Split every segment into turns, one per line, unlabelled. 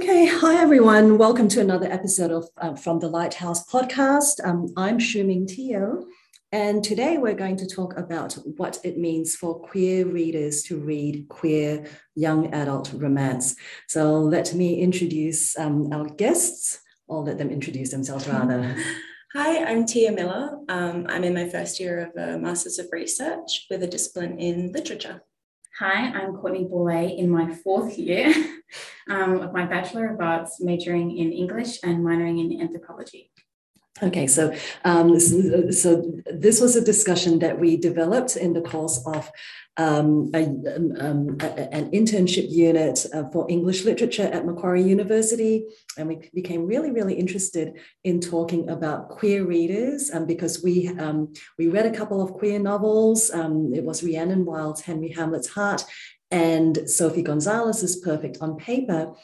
Okay, hi everyone. Welcome to another episode of uh, From the Lighthouse podcast. Um, I'm Shuming Teo, and today we're going to talk about what it means for queer readers to read queer young adult romance. So let me introduce um, our guests, or let them introduce themselves rather.
Hi, I'm Tia Miller. Um, I'm in my first year of a Masters of Research with a discipline in literature.
Hi, I'm Courtney Boulay in my fourth year um, of my Bachelor of Arts, majoring in English and minoring in anthropology.
Okay, so um, so this was a discussion that we developed in the course of um, a, um, um a, an internship unit uh, for English literature at Macquarie University, and we became really, really interested in talking about queer readers, um, because we um, we read a couple of queer novels. It was Rhiannon Wilde's Henry Hamlet's Heart and Sophie Gonzalez's Perfect on Paper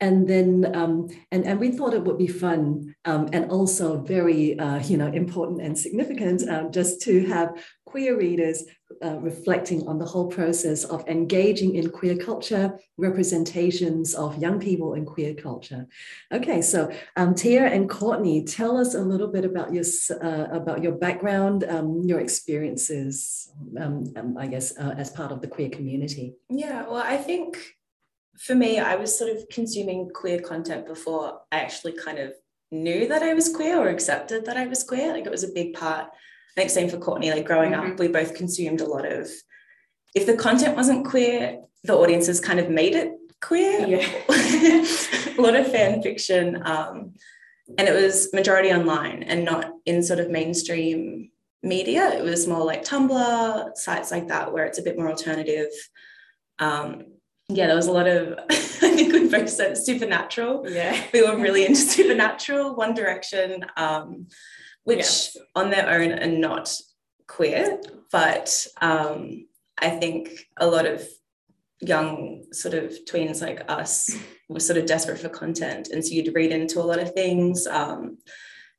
and then um, and and we thought it would be fun um, and also very uh, you know important and significant um, just to have queer readers uh, reflecting on the whole process of engaging in queer culture representations of young people in queer culture. Okay so um, tia and courtney tell us a little bit about your uh, about your background um, your experiences um, i guess uh, as part of the queer community.
Yeah well i think for me, I was sort of consuming queer content before I actually kind of knew that I was queer or accepted that I was queer. Like it was a big part. I think same for Courtney. Like growing mm-hmm. up, we both consumed a lot of. If the content wasn't queer, the audiences kind of made it queer. Yeah. a lot of fan fiction, um, and it was majority online and not in sort of mainstream media. It was more like Tumblr sites like that, where it's a bit more alternative. Um, yeah, there was a lot of, I think we both said supernatural.
Yeah.
We were really into supernatural, One Direction, um, which yeah. on their own are not queer, but um, I think a lot of young sort of tweens like us were sort of desperate for content. And so you'd read into a lot of things um,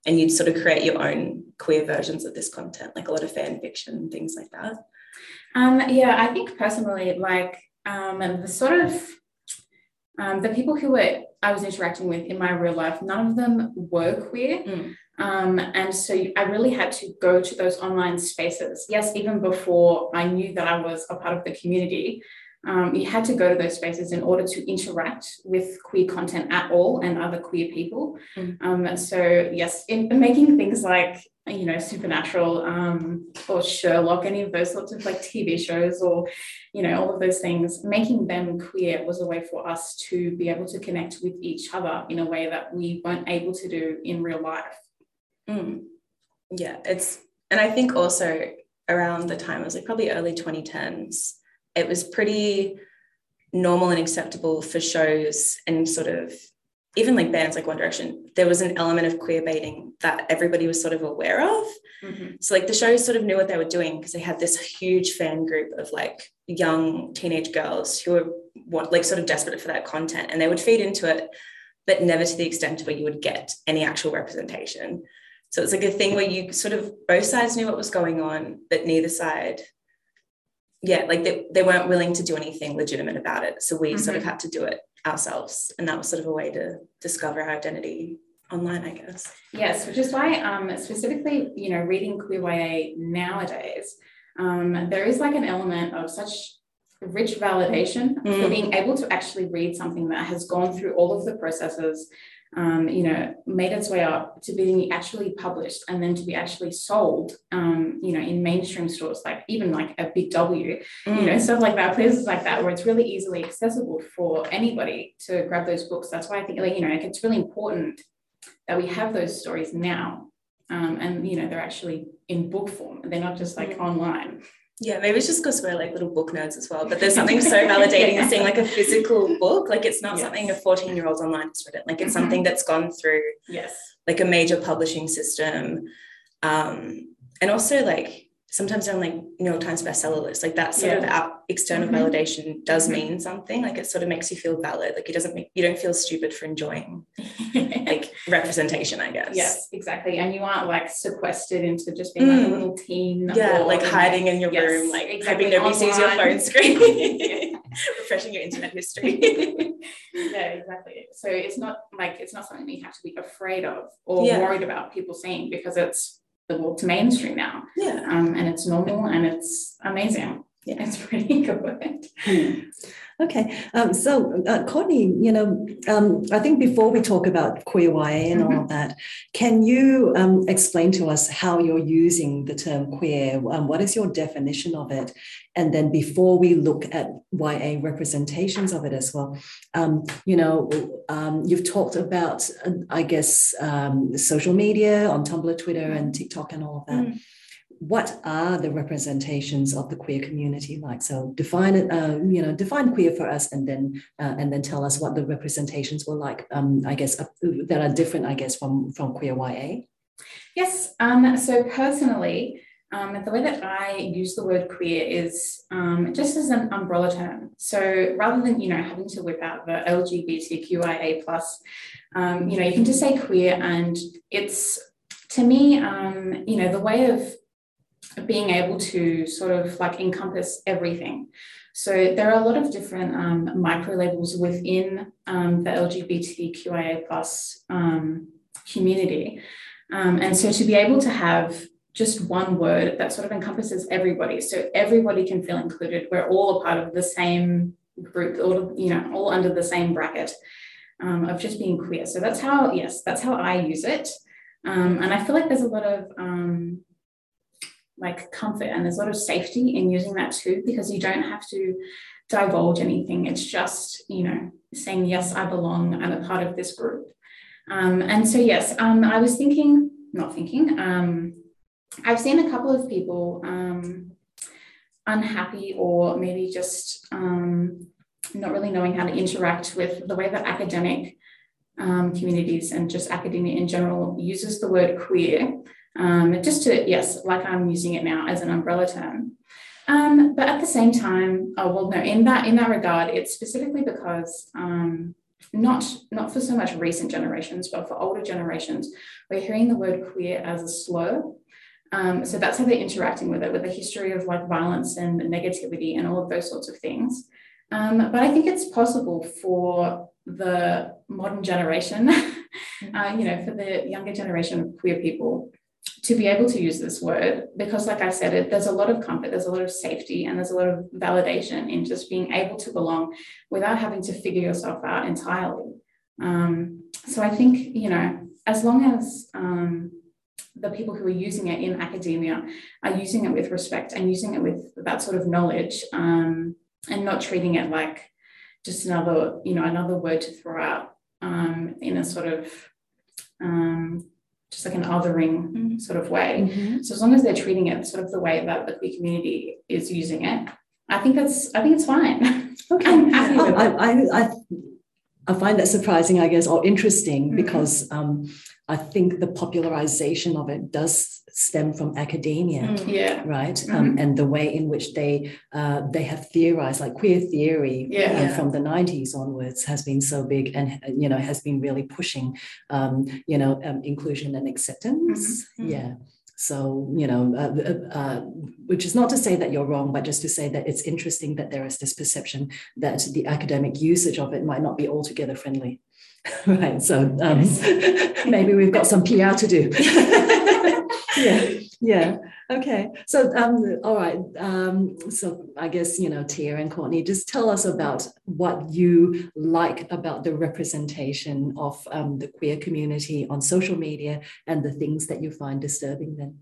and you'd sort of create your own queer versions of this content, like a lot of fan fiction, things like that.
Um, yeah, I think personally, like um, and the sort of um, the people who were I was interacting with in my real life, none of them were queer. Mm. Um, and so I really had to go to those online spaces. Yes, even before I knew that I was a part of the community, um, you had to go to those spaces in order to interact with queer content at all and other queer people. Mm. Um, so yes, in, in making things like you know supernatural um, or sherlock any of those sorts of like tv shows or you know all of those things making them queer was a way for us to be able to connect with each other in a way that we weren't able to do in real life
mm. yeah it's and i think also around the time it was like probably early 2010s it was pretty normal and acceptable for shows and sort of even like bands like One Direction, there was an element of queer baiting that everybody was sort of aware of. Mm-hmm. So like the shows sort of knew what they were doing because they had this huge fan group of like young teenage girls who were what like sort of desperate for that content and they would feed into it, but never to the extent where you would get any actual representation. So it's like a thing where you sort of both sides knew what was going on, but neither side yeah, like they, they weren't willing to do anything legitimate about it. So we mm-hmm. sort of mm-hmm. had to do it ourselves. And that was sort of a way to discover our identity online, I guess.
Yes, which is why um, specifically, you know, reading queer YA nowadays, um, there is like an element of such rich validation mm. for being able to actually read something that has gone through all of the processes um, you know, made its way up to being actually published and then to be actually sold, um, you know, in mainstream stores, like even like a Big W, mm. you know, mm. stuff like that, places like that, where it's really easily accessible for anybody to grab those books. That's why I think, like, you know, like it's really important that we have those stories now. Um, and, you know, they're actually in book form, they're not just like mm. online.
Yeah, maybe it's just because we're like little book nerds as well. But there's something so validating in seeing like a physical book. Like it's not yes. something a 14 year old online has written. Like it's mm-hmm. something that's gone through
yes
like a major publishing system. Um, and also like sometimes on like New York Times bestseller list. Like that sort
Yeah.
of out, external
Mhm.
validation does
Mhm.
mean something. Like it sort of makes you feel valid. Like it doesn't make you don't feel stupid for enjoying like representation, I guess.
yes, exactly. And you aren't like sequestered into just being like a
Mm.
little teen.
Yeah, like hiding in your
yes,
room, like
exactly,
hoping nobody sees your phone screen, refreshing your internet history.
yeah, exactly. So it's not like it's not something that you have to be afraid of or
Yeah.
worried about people seeing because it's it's mainstream now.
yeah.
Um, and it's normal and it's amazing.
Yeah.
It's pretty good.
Okay, um, so uh, Courtney, you know, um, I think before we talk about queer YA and all of that, can you um, explain to us how you're using the term queer? Um, what is your definition of it? And then before we look at YA representations of it as well, um, you know, um, you've talked about, uh, I guess, um, social media on Tumblr, Twitter, and TikTok, and all of that
Mm.
What are the representations of the queer community like so define it uh, you know define queer for us and then uh, and then tell us what the representations were like um, i guess uh, that are different i guess from from queer ya
Yes. Um, so personally, um, the way that I use the word queer is um, just as an umbrella term. So rather than you know having to whip out the LGBTQIA plus, um, you know you can just say queer, and it's to me, um, you know, the way of being able to sort of like encompass everything. So there are a lot of different um, micro labels within um, the LGBTQIA plus um, community. Um, and so to be able to have just one word that sort of encompasses everybody, so everybody can feel included. We're all a part of the same group, all you know, all under the same bracket um, of just being queer. So that's how, yes, that's how I use it. Um, and I feel like there's a lot of like comfort and there's a lot of safety in using that too, because you don't have to divulge anything. It's just, you know, saying, yes, I belong, I'm a part of this group. Um, and so, yes, um, I was thinking, not thinking, um, I've seen a couple of people um, unhappy or maybe just um, not really knowing how to interact with the way that academic um, communities and just academia in general uses the word queer. Um, just to, yes, like I'm using it now as an umbrella term. Um, but at the same time, oh, well, no, in that in that regard, it's specifically because um, not not for so much recent generations, but for older generations, we're hearing the word queer as a slur. Um, so that's how they're interacting with it, with a history of like violence and negativity and all of those sorts of things. Um, but I think it's possible for the modern generation, uh, you know, for the younger generation of queer people to be able to use this word because like i said it, there's a lot of comfort there's a lot of safety and there's a lot of validation in just being able to belong without having to figure yourself out entirely. Um, so i think you know as long as um, the people who are using it in academia are using it with respect and using it with that sort of knowledge um, and not treating it like just another you know another word to throw out um, in a sort of um, just like an othering
Mhm.
sort of way. So as long as they're treating it sort of the way that the queer community is using it, I think that's I think it's fine.
okay Oh, I. I, I, I find that surprising, I guess, or interesting
Mhm.
because um, I think the popularization of it does stem from academia.
Mm.
Yeah.
right? Um, and the way in which they uh, they have theorized, like queer theory,
Yeah.
uh,
Yeah.
from the '90s onwards, has been so big, and you know has been really pushing, um, you know, um, inclusion and acceptance.
Mhm.
Yeah. So you know, uh, uh, uh, which is not to say that you're wrong, but just to say that it's interesting that there is this perception that the academic usage of it might not be altogether friendly. right. So um, maybe we've got some PR to do. yeah yeah okay so um all right um so i guess you know tia and courtney just tell us about what you like about the representation of um, the queer community on social media and the things that you find disturbing then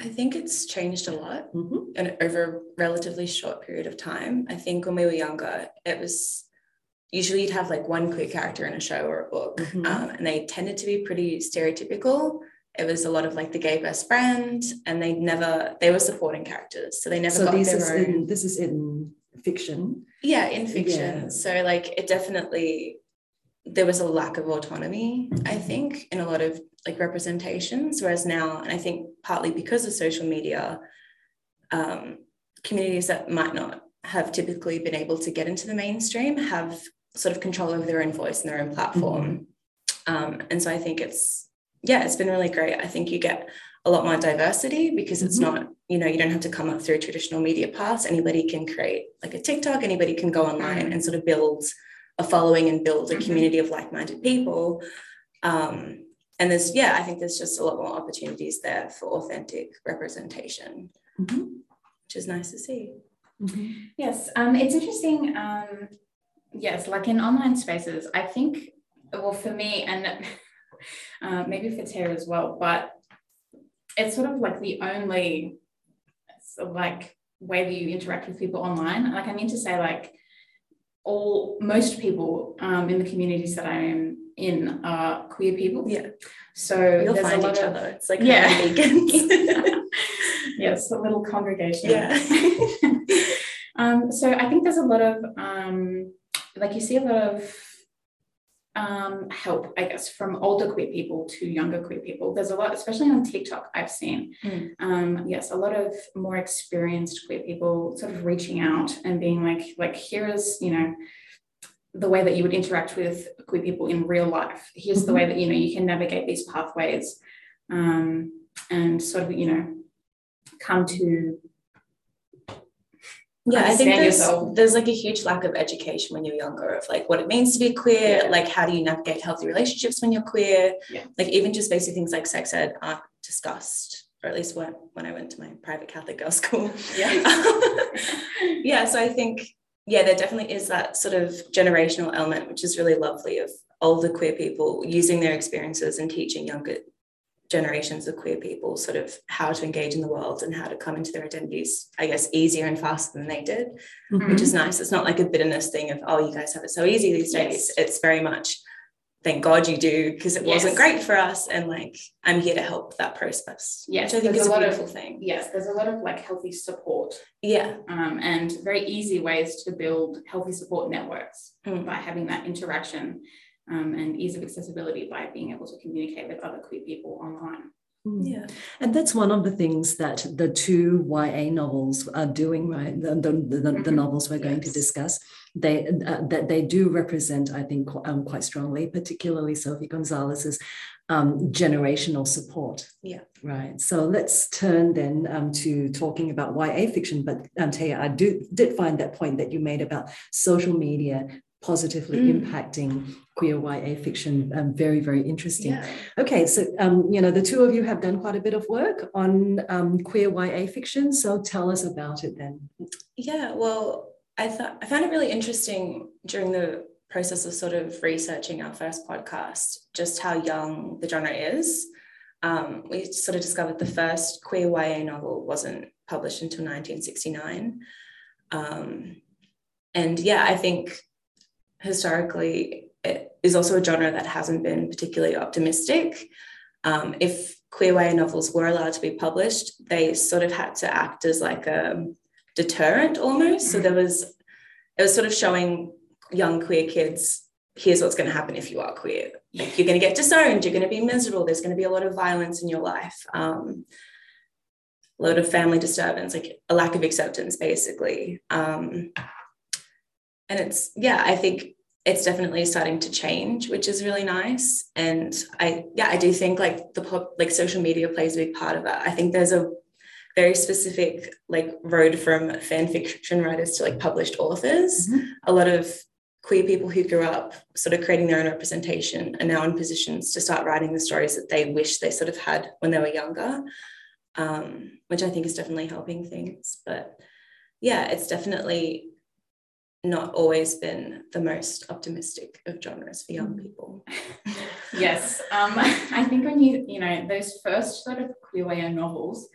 I think it's changed a lot
Mhm.
and over a relatively short period of time. I think when we were younger, it was usually you'd have like one queer character in a show or a book,
Mhm.
um, and they tended to be pretty stereotypical. It was a lot of like the gay best friend, and they never they were supporting characters, so they never
so
got
this
their
is
own.
in this is in fiction
yeah, in fiction.
Yeah.
So like it definitely there was a lack of autonomy, I think, in a lot of like representations. Whereas now, and I think partly because of social media, um, communities that might not have typically been able to get into the mainstream have sort of control over their own voice and their own platform. Mm-hmm. Um, and so I think it's, yeah, it's been really great. I think you get a lot more diversity because mm-hmm. it's not, you know, you don't have to come up through traditional media paths. Anybody can create like a TikTok, anybody can go online mm-hmm. and sort of build a following and build a mm-hmm. community of like minded people. Um, and there's, yeah, I think there's just a lot more opportunities there for authentic representation, mm-hmm. which is nice to see.
Mm-hmm. Yes, um, it's interesting. Um, yes, like in online spaces, I think, well, for me, and uh, maybe for Tara as well, but it's sort of like the only like way that you interact with people online. Like I mean to say, like all most people um, in the communities that I am in are queer people.
Yeah.
So
you'll find each of, other. It's like yeah.
yes, a little congregation. Yeah. um, so I think there's a lot of um, like you see a lot of um, help, I guess, from older queer people to younger queer people. There's a lot, especially on TikTok, I've seen. Mm. Um, yes, a lot of more experienced queer people sort of reaching out and being like, like here is, you know, the way that you would interact with queer people in real life. Here's mm-hmm. the way that you know you can navigate these pathways, um, and sort of you know come to
yeah i think there's, yourself. there's like a huge lack of education when you're younger of like what it means to be queer yeah. like how do you navigate healthy relationships when you're queer
yeah.
like even just basic things like sex ed aren't discussed or at least when, when i went to my private catholic girls school
yeah
yeah so i think yeah there definitely is that sort of generational element which is really lovely of older queer people using their experiences and teaching younger generations of queer people sort of how to engage in the world and how to come into their identities, I guess, easier and faster than they did, mm-hmm. which is nice. It's not like a bitterness thing of, oh, you guys have it so easy these days. Yes. It's very much, thank God you do, because it yes. wasn't great for us. And like, I'm here to help that process.
Yes.
Which I think is a, a beautiful
of,
thing.
Yes. There's a lot of like healthy support.
Yeah.
Um, and very easy ways to build healthy support networks mm. by having that interaction um, and ease of accessibility by being able to communicate with other queer people online.
Hmm. Yeah, and that's one of the things that the two YA novels are doing, right? The, the, the, the mm-hmm. novels we're going yes. to discuss, they uh, that they do represent, I think, um, quite strongly, particularly Sophie Gonzalez's um, generational support.
Yeah.
Right. So let's turn then um, to talking about YA fiction. But um, Taya, I do did find that point that you made about social media positively mm. impacting queer YA fiction um, very, very interesting. Yeah. Okay, so um, you know the two of you have done quite a bit of work on um, queer YA fiction. So tell us about it then.
Yeah, well, I thought I found it really interesting during the process of sort of researching our first podcast, just how young the genre is. Um, we sort of discovered the first queer YA novel wasn't published until 1969. Um, and yeah, I think historically it is also a genre that hasn't been particularly optimistic. Um, if queer YA novels were allowed to be published, they sort of had to act as like a deterrent almost. So there was, it was sort of showing young queer kids, here's what's going to happen if you are queer. Like you're going to get disowned, you're going to be miserable, there's going to be a lot of violence in your life. Um, a lot of family disturbance, like a lack of acceptance, basically. Um, and it's yeah i think it's definitely starting to change which is really nice. And i yeah i do think like the pop like social media plays a big part of that. I think there's a very specific like road from fan fiction writers to like published authors. Mm-hmm. a lot of queer people who grew up sort of creating their own representation are now in positions to start writing the stories that they wish they sort of had when they were younger um, which i think is definitely helping things. But yeah it's definitely not always been the most optimistic of genres for young mm. people.
yes, um, I think when you you know those first sort of queer novels,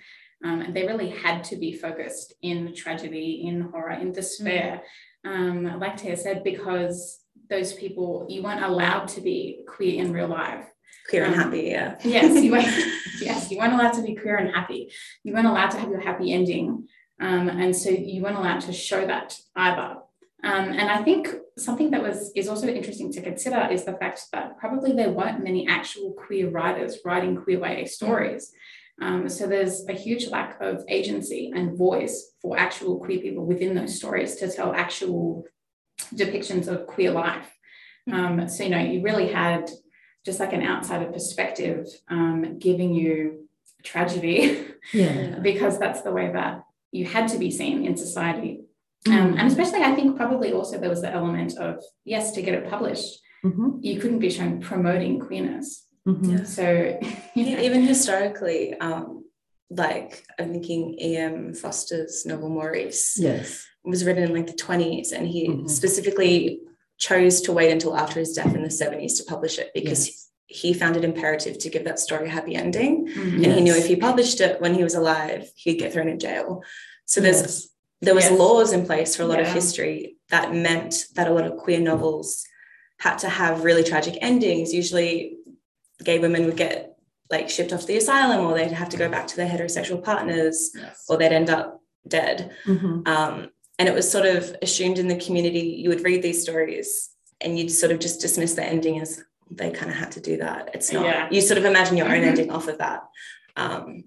um, they really had to be focused in tragedy, in horror, in despair. Mm. Um, like Taya said, because those people you weren't allowed to be queer in real life.
Queer and um, happy, yeah.
yes, you weren't. yes, you weren't allowed to be queer and happy. You weren't allowed to have your happy ending. Um, and so you weren't allowed to show that either. Um, and I think something that was is also interesting to consider is the fact that probably there weren't many actual queer writers writing queer YA stories. Um, so there's a huge lack of agency and voice for actual queer people within those stories to tell actual depictions of queer life. Um, so, you know, you really had just like an outsider perspective um, giving you tragedy
yeah.
because that's the way that you had to be seen in society. Um, and especially, I think probably also there was the element of, yes, to get it published,
Mhm.
you couldn't be shown promoting queerness.
Mhm.
So,
Yeah, even historically, um, like I'm thinking E.M. Forster's novel Maurice
Yes.
was written in like the 20s, and he
Mhm.
specifically chose to wait until after his death in the 70s to publish it because
Yes.
he found it imperative to give that story a happy ending.
mm,
And he knew if he published it when he was alive, he'd get thrown in jail. So there's
Yes.
There was
Yes.
laws in place for a lot of history that meant that a lot of queer novels had to have really tragic endings. Usually gay women would get like shipped off to the asylum or they'd have to go back to their heterosexual partners
yes.
or they'd end up dead.
Mhm.
Um, and it was sort of assumed in the community, you would read these stories and you'd sort of just dismiss the ending as they kind of had to do that. It's not,
Yeah.
you sort of imagine your own
Mhm.
ending off of that. Um,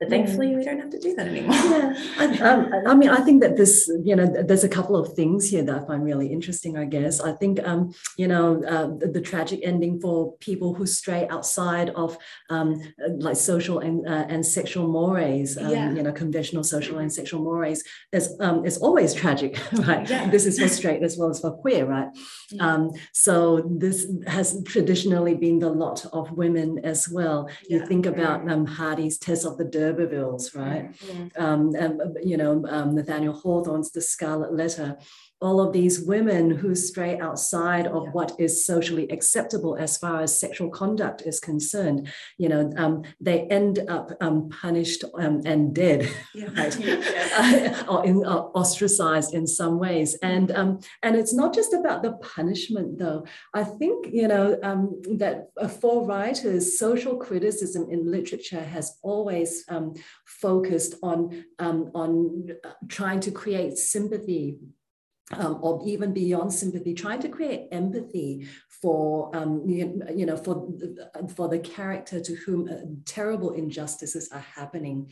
but thankfully, we don't have to do that anymore.
Yeah, I, um, I mean, I think that this, you know, there's a couple of things here that I find really interesting. I guess I think, um, you know, uh, the, the tragic ending for people who stray outside of um, like social and uh, and sexual mores, um,
Yeah.
you know, conventional social and sexual mores is um, is always tragic, right?
Yeah.
This is for straight as well as for queer, right?
Yeah.
Um, so this has traditionally been the lot of women as well. You think about um, Hardy's Tess of the D'Urbervilles, right? Um, um, you know, um, Nathaniel Hawthorne's The Scarlet Letter, all of these women who stray outside of
Yeah.
what is socially acceptable as far as sexual conduct is concerned, you know, um, they end up um, punished um, and dead,
Yeah.
right?
Yeah.
or in, uh, ostracized in some ways, and um, and it's not just about the punishment, though. I think you know um, that uh, for writers, social criticism in literature has always um, focused on um, on uh, trying to create sympathy um, or even beyond sympathy, trying to create empathy for um, you, you know for the- for the character to whom uh, terrible injustices are happening.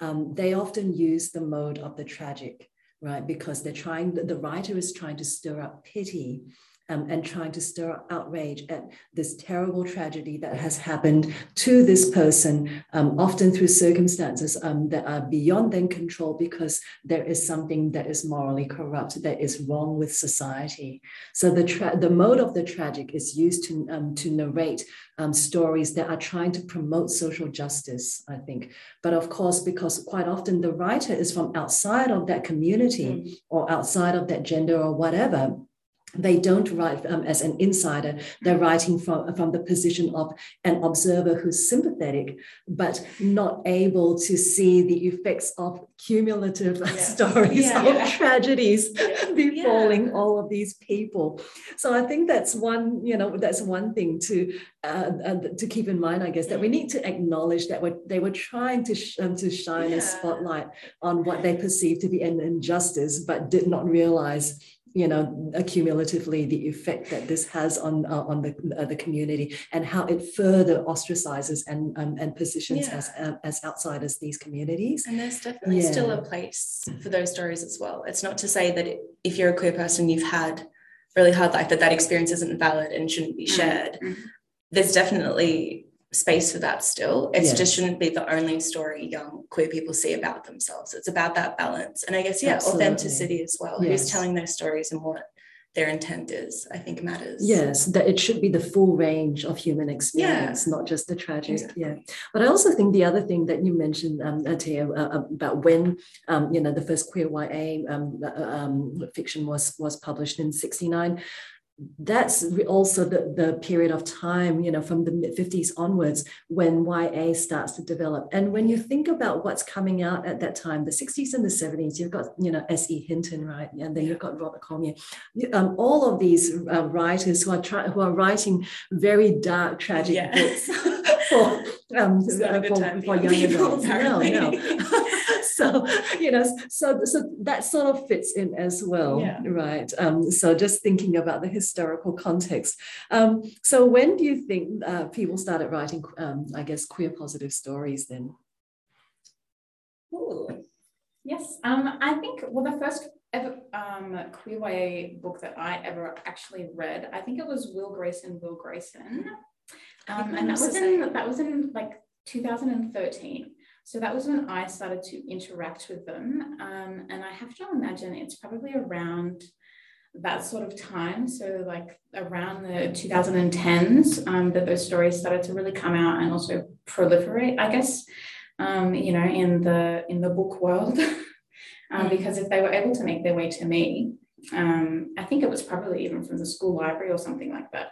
Um, they often use the mode of the tragic, right? Because they're trying. The writer is trying to stir up pity. Um, and trying to stir outrage at this terrible tragedy that has happened to this person, um, often through circumstances um, that are beyond their control because there is something that is morally corrupt, that is wrong with society. So the tra- the mode of the tragic is used to um, to narrate um, stories that are trying to promote social justice. I think, but of course, because quite often the writer is from outside of that community or outside of that gender or whatever. They don't write um, as an insider. They're writing from, from the position of an observer who's sympathetic, but not able to see the effects of cumulative
Yeah.
stories
Yeah.
of
Yeah.
tragedies befalling all of these people. So I think that's one, you know, that's one thing to uh, uh, to keep in mind. I guess that we need to acknowledge that we're, they were trying to sh- um, to shine a spotlight on what they perceived to be an injustice, but did not realize. You know, accumulatively, the effect that this has on uh, on the uh, the community and how it further ostracizes and um, and positions
Yeah.
as uh, as outsiders these communities.
And there's definitely
Yeah.
still a place for those stories as well. It's not to say that if you're a queer person, you've had really hard life, that that experience isn't valid and shouldn't be
Mm.
shared.
Mhm.
There's definitely space for that still. It
Yes.
just shouldn't be the only story young queer people see about themselves. It's about that balance. And I guess, yeah,
Absolutely.
authenticity as well.
Yes.
Who's telling those stories and what their intent is, I think matters.
Yes, that it should be the full range of human experience, not just the tragic.
Exactly.
Yeah, but I also think the other thing that you mentioned, um, Atea, uh, about when um, you know the first queer YA um, uh, um, fiction was was published in '69. That's also the, the period of time, you know, from the mid 50s onwards when YA starts to develop. And when you think about what's coming out at that time, the 60s and the 70s, you've got, you know, S.E. Hinton, right? And then you've got Robert Cormier um, all of these uh, writers who are trying who are writing very dark tragic
Yeah.
books for um, for, for young adults. No, no. so you know, so so that sort of fits in as well, yeah. right? Um, so just thinking about the historical context. Um, so when do you think uh, people started writing, um, I guess, queer positive stories then?
Ooh. Yes, um, I think well the first ever um, queer YA book that I ever actually read, I think it was Will Grayson, Will Grayson, um, and that was in that was in like 2013. So that was when I started to interact with them, um, and I have to imagine it's probably around that sort of time. So like around the 2010s, um, that those stories started to really come out and also proliferate. I guess um, you know, in the in the book world, um, mm. because if they were able to make their way to me, um, I think it was probably even from the school library or something like that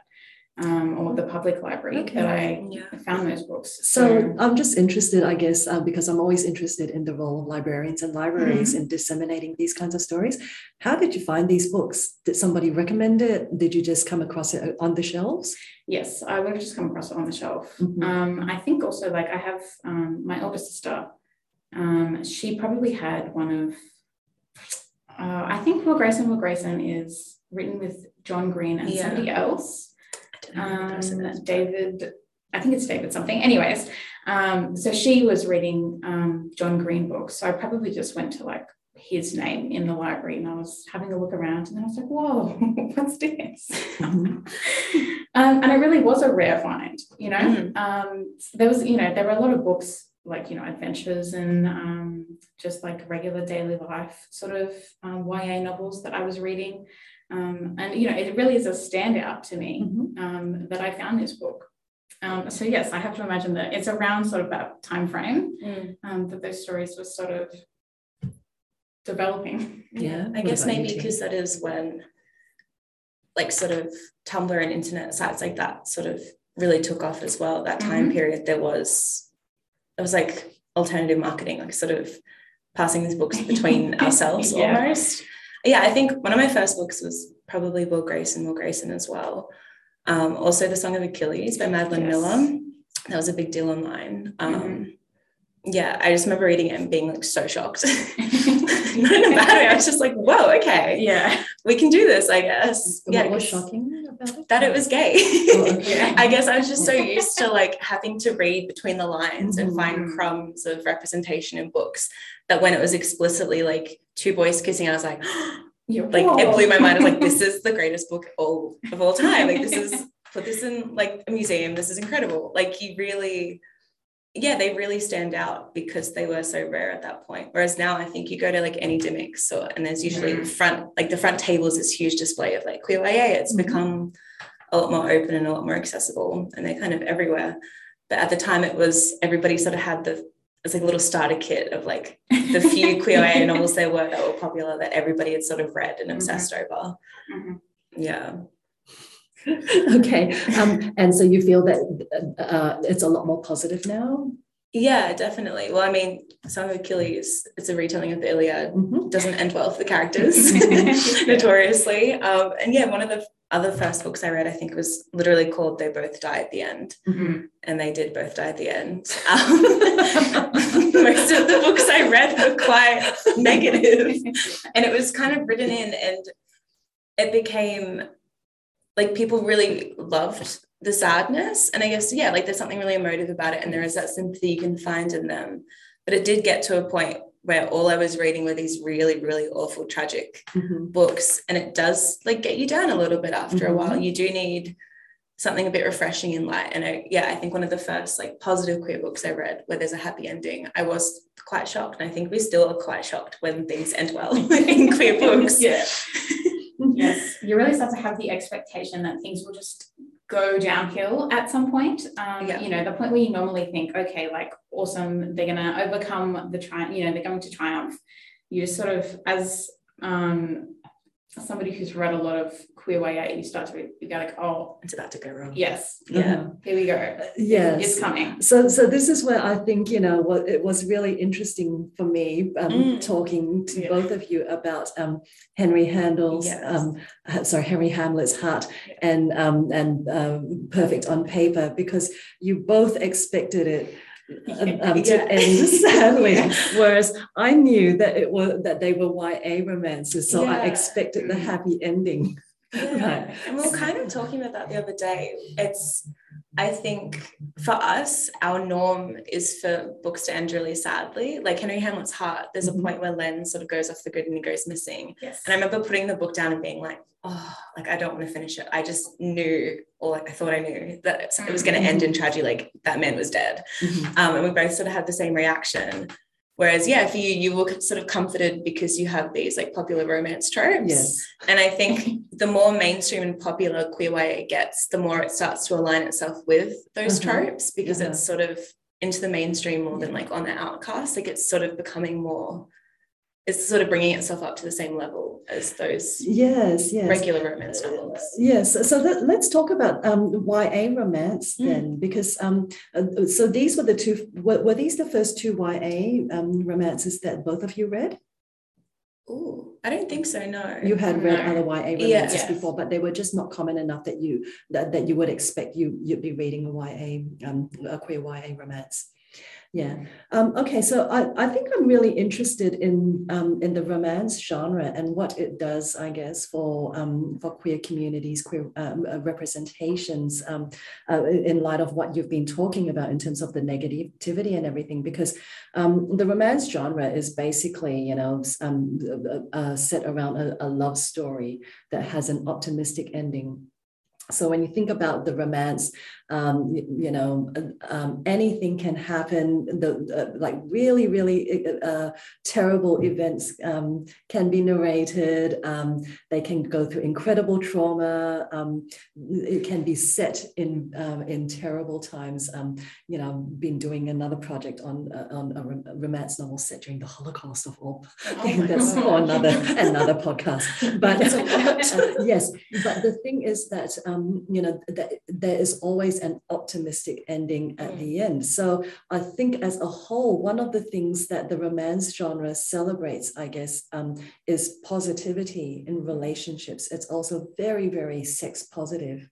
um, or the public library okay. that I yeah. found those books.
So, so, I'm just interested, I guess, uh, because I'm always interested in the role of librarians and libraries mm-hmm. in disseminating these kinds of stories. How did you find these books? Did somebody recommend it? Did you just come across it on the shelves?
Yes, I would have just come across it on the shelf. Mm-hmm. Um, I think also, like, I have um, my older sister. Um, she probably had one of. Uh, I think Will Grayson. Will Grayson is written with John Green and yeah. somebody else um, David, I think it's David something. Anyways, um, so she was reading um, John Green books. So I probably just went to like his name in the library and I was having a look around and then I was like, whoa, what's this? Mm-hmm. um, and it really was a rare find, you know. Mm. Um, there was, you know, there were a lot of books like, you know, adventures and um, just like regular daily life sort of um, YA novels that I was reading. Um, and you know, it really is a standout to me mm-hmm. um, that I found this book. Um, so yes, I have to imagine that it's around sort of that time frame mm. Um, that those stories were sort of developing.
Yeah, I guess maybe because that is when, like, sort of Tumblr and internet sites like that sort of really took off as well. That time mm-hmm. period, there was, it was like alternative marketing, like sort of passing these books between ourselves yeah. almost yeah, I think one of my first books was probably Will Grayson, Will Grayson as well. Um, also, The Song of Achilles by Madeline yes. Miller. That was a big deal online. Um, mm-hmm. Yeah, I just remember reading it and being like so shocked. Not in a bad way. I was just like, whoa, okay.
Yeah.
We can do this, I guess.
What
yeah,
was shocking about it?
That it was gay. Oh, okay. I guess I was just so used to like having to read between the lines mm-hmm. and find mm-hmm. crumbs of representation in books that when it was explicitly like two boys kissing, I was like, like Whoa. it blew my mind. I was like, this is the greatest book all of all time. Like this is put this in like a museum. This is incredible. Like you really, yeah, they really stand out because they were so rare at that point. Whereas now I think you go to like any Dymocks or and there's usually mm. front, like the front table is this huge display of like queer YA. It's mm-hmm. become a lot more open and a lot more accessible and they're kind of everywhere. But at the time it was everybody sort of had the it's like a little starter kit of like the few queer YA novels there were that were popular that everybody had sort of read and obsessed mm-hmm. over. Mm-hmm. Yeah.
okay. Um, and so you feel that uh, it's a lot more positive now?
Yeah, definitely. Well, I mean, Song of Achilles, it's a retelling of the Iliad, mm-hmm. doesn't end well for the characters, notoriously. Um, and yeah, one of the other first books I read, I think was literally called They Both Die at the End. Mm-hmm. And they did both die at the end. Um, most of the books I read were quite negative. And it was kind of written in, and it became like people really loved the sadness. And I guess, yeah, like there's something really emotive about it. And there is that sympathy you can find in them. But it did get to a point where all I was reading were these really, really awful, tragic mm-hmm. books. And it does like get you down a little bit after mm-hmm. a while. You do need something a bit refreshing in light. And I, yeah, I think one of the first like positive queer books I read where there's a happy ending, I was quite shocked. And I think we still are quite shocked when things end well in queer books.
yeah. yes. You really start to have the expectation that things will just go downhill at some point. Um, yeah. You know, the point where you normally think, okay, like awesome, they're going to overcome the tri, you know, they're going to triumph. You just sort of, as um, somebody who's read a lot of queer YA, you start to you go like, oh,
it's about to go wrong.
Yes,
yeah,
uh-huh. here we go.
Uh, yes,
it's coming.
So, so this is where I think you know what it was really interesting for me um, mm. talking to yeah. both of you about um, Henry Handel's, yes. um, sorry, Henry Hamlet's Heart yeah. and um, and uh, Perfect on Paper because you both expected it um, to end sadly. Whereas I knew that it was that they were YA romances, so yeah. I expected the happy ending.
Yeah. Right. And we were kind of talking about that the other day. It's I think for us, our norm is for books to end really sadly. Like Henry Hamlet's Heart, there's a mm-hmm. point where Len sort of goes off the grid and he goes missing.
Yes.
And I remember putting the book down and being like, oh, like I don't want to finish it. I just knew, or like I thought I knew that it was going to mm-hmm. end in tragedy, like that man was dead. Mm-hmm. Um, and we both sort of had the same reaction. Whereas, yeah, for you, you were sort of comforted because you have these like popular romance tropes.
Yes.
And I think the more mainstream and popular queer YA gets, the more it starts to align itself with those uh-huh. tropes because uh-huh. it's sort of into the mainstream more than like on the outcast. Like it's sort of becoming more it's sort of bringing itself up to the same level as those
yes yes
regular romance novels
yes so that, let's talk about um, YA romance mm. then because um, uh, so these were the two were, were these the first two YA um, romances that both of you read
Oh, I don't think so. No,
you had read no. other YA romances yes. before, but they were just not common enough that you that, that you would expect you you'd be reading a YA um, a queer YA romance. Yeah. Um, okay. So I, I think I'm really interested in um, in the romance genre and what it does, I guess, for um, for queer communities, queer um, uh, representations, um, uh, in light of what you've been talking about in terms of the negativity and everything. Because um, the romance genre is basically, you know, uh, uh, set around a, a love story that has an optimistic ending. So when you think about the romance, um, you, know, um, anything can happen. The uh, like really, really uh, uh, terrible events um, can be narrated. Um, they can go through incredible trauma. Um, it can be set in um, in terrible times. you know, I've been doing another project on uh, on a romance novel set during the Holocaust of all. Oh that's for another another podcast. But uh, yes, but the thing is that you know that there is always an optimistic ending at mm. the end. So I think as a whole, one of the things that the romance genre celebrates, I guess, um, is positivity in relationships. It's also very, very sex positive.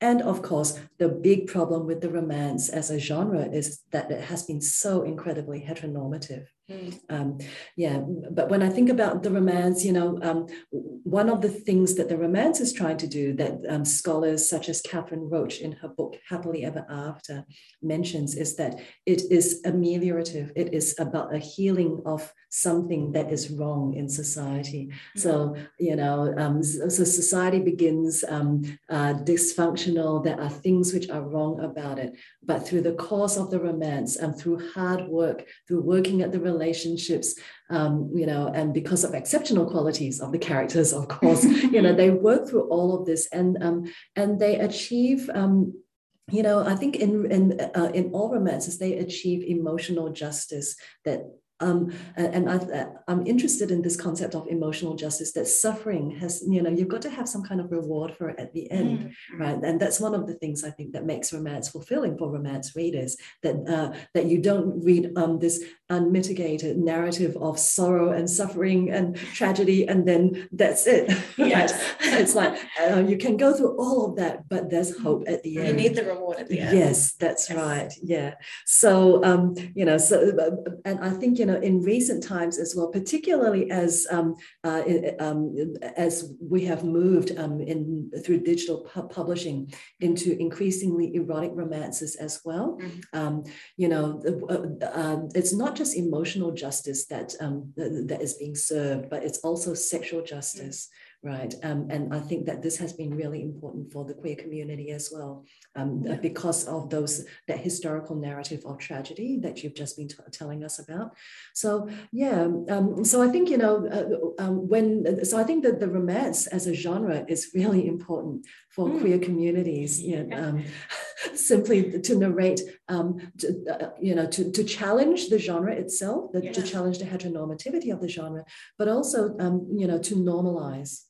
And of course, the big problem with the romance as a genre is that it has been so incredibly heteronormative. Mm. Um, yeah, but when I think about the romance, you know, um, one of the things that the romance is trying to do that um, scholars such as Catherine Roach in her book Happily Ever After mentions is that it is ameliorative. It is about a healing of something that is wrong in society. Mm. So, you know, um, so society begins um, uh, dysfunctional. There are things which are wrong about it. But through the course of the romance and through hard work, through working at the relationships, um, you know, and because of exceptional qualities of the characters, of course, you know, they work through all of this and um, and they achieve. Um, you know, I think in in uh, in all romances they achieve emotional justice that um, and I, am interested in this concept of emotional justice that suffering has, you know, you've got to have some kind of reward for it at the end, mm-hmm. right? And that's one of the things I think that makes romance fulfilling for romance readers that uh, that you don't read um, this unmitigated narrative of sorrow and suffering and tragedy, and then that's it.
Yes.
right? It's like uh, you can go through all of that, but there's hope at the end.
You need the reward at the end.
Yes, that's yes. right. Yeah. So, um, you know, so, uh, and I think, you know, in recent times as well, particularly as um, uh, um, as we have moved um, in through digital pu- publishing into increasingly erotic romances as well. Mm-hmm. Um, you know, uh, uh, it's not just emotional justice that um, that is being served, but it's also sexual justice. Mm-hmm right? Um, and I think that this has been really important for the queer community as well, um, yeah. because of those that historical narrative of tragedy that you've just been t- telling us about. So yeah, um, so I think you know uh, um, when so I think that the romance as a genre is really important for mm. queer communities. You know, um, simply to narrate, um, to, uh, you know, to, to challenge the genre itself, the, yeah. to challenge the heteronormativity of the genre, but also, um, you know, to normalize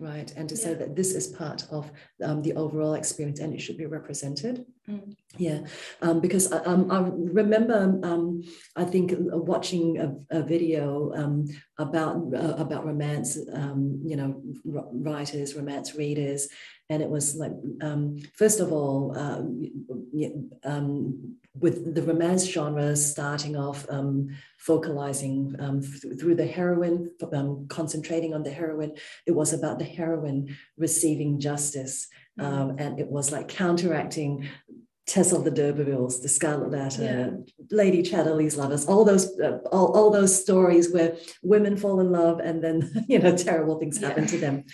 right and to yeah. say that this is part of um, the overall experience and it should be represented mm. yeah um, because I, um, I remember um, i think watching a, a video um, about uh, about romance um, you know writers romance readers and it was like first of all uh, with the romance genre starting off focalizing um, th- through the heroine, um, concentrating on the heroine. It was about the heroine receiving justice. Mm. Um, and it was like counteracting Tess of the D'Urbervilles, The Scarlet Letter, yeah. Lady Chatterley's Lovers, all those uh, all, all those stories where women fall in love and then you know terrible things happen yeah. to them.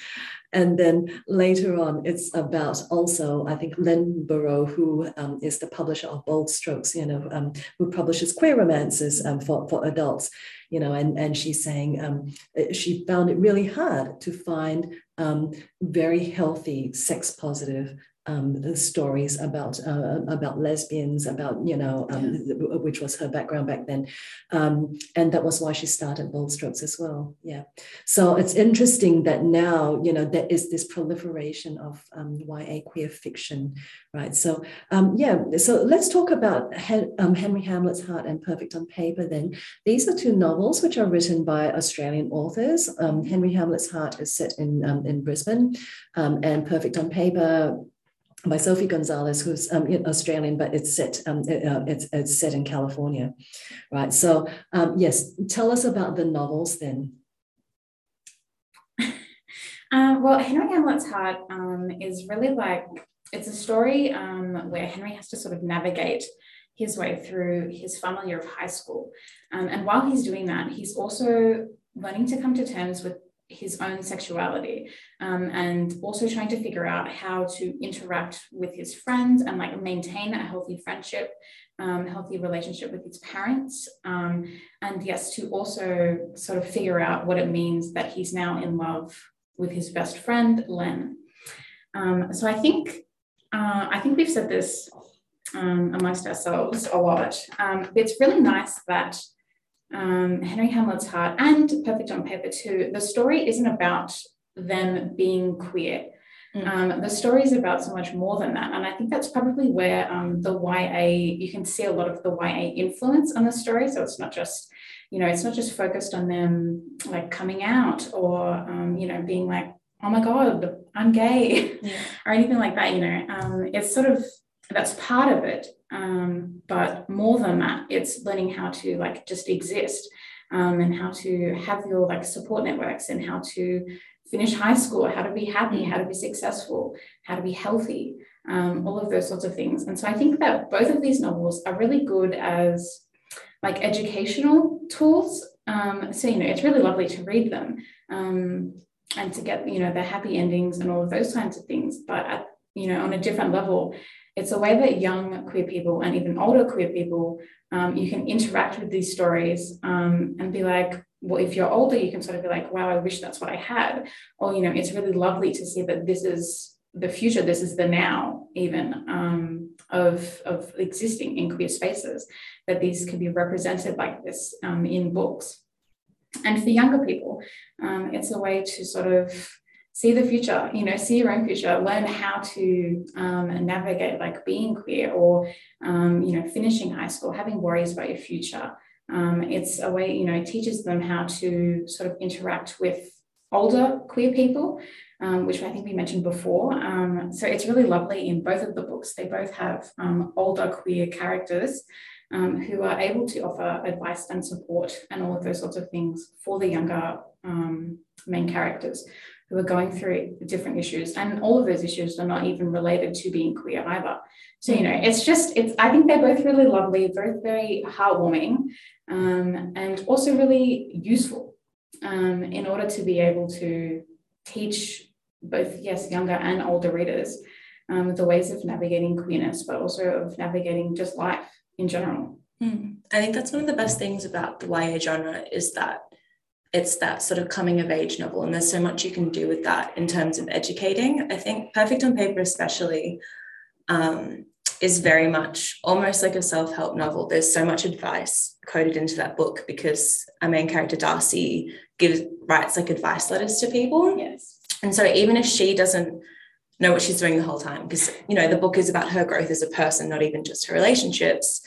And then later on, it's about also, I think, Len Barot, who um, is the publisher of Bold Strokes, you know, um, who publishes queer romances um, for, for adults, you know, and, and she's saying um, she found it really hard to find um, very healthy, sex positive um, stories about uh, about lesbians, about you know, um, yeah. which was her background back then, um, and that was why she started Bold Strokes as well. Yeah, so it's interesting that now you know there is this proliferation of um, YA queer fiction, right? So um, yeah, so let's talk about um, Henry Hamlet's Heart and Perfect on Paper. Then these are two novels which are written by Australian authors. Henry Hamlet's Heart is set in in Brisbane, and Perfect on Paper by Sophie Gonzalez, who's um, Australian, but it's set um, uh, it's, it's set in California, right? So um, yes, tell us about the novels then.
Uh, well, Henry Hamlet's Heart um, is really like it's a story um, where Henry has to sort of navigate his way through his final year of high school, um, and while he's doing that, he's also learning to come to terms with his own sexuality um, and also trying to figure out how to interact with his friends and like maintain a healthy friendship um, healthy relationship with his parents um, and yes to also sort of figure out what it means that he's now in love with his best friend len. Um, so i think uh, i think we've said this um, amongst ourselves a lot um, it's really nice that um, Henry Hamlet's Heart and Perfect on Paper too, the story isn't about them being queer. Mm. Um, the story is about so much more than that. And I think that's probably where um, the YA, you can see a lot of the YA influence on the story. So it's not just, you know, it's not just focused on them like coming out or, um, you know, being like, oh my God, I'm gay yeah. or anything like that, you know. Um, it's sort of, that's part of it. Um, but more than that, it's learning how to like just exist um, and how to have your like support networks and how to finish high school, how to be happy, how to be successful, how to be healthy, um, all of those sorts of things. And so I think that both of these novels are really good as like educational tools. Um, so, you know, it's really lovely to read them um, and to get, you know, the happy endings and all of those kinds of things. But, at, you know, on a different level, it's a way that young queer people and even older queer people, um, you can interact with these stories um, and be like, well, if you're older, you can sort of be like, wow, I wish that's what I had. Or, you know, it's really lovely to see that this is the future, this is the now, even um, of, of existing in queer spaces, that these can be represented like this um, in books. And for younger people, um, it's a way to sort of see the future you know see your own future learn how to um, navigate like being queer or um, you know finishing high school having worries about your future. Um, it's a way you know it teaches them how to sort of interact with older queer people um, which i think we mentioned before. Um, so it's really lovely in both of the books. They both have um, older queer characters who are able to offer advice and support and all of those sorts of things for the younger main characters who are going through different issues. And all of those issues are not even related to being queer either. So, you know, it's just, it's, I think they're both really lovely, both very heartwarming, um, and also really useful um, in order to be able to teach both, yes, younger and older readers um, the ways of navigating queerness, but also of navigating just life in general.
Mm. I think that's one of the best things about the YA genre is that it's that sort of coming of age novel and there's so much you can do with that in terms of educating. I think perfect on paper especially um, is very much almost like a self-help novel. There's so much advice coded into that book because our main character darcy gives writes like advice letters to people.
Yes.
And so even if she doesn't know what she's doing the whole time, because you know the book is about her growth as a person, not even just her relationships.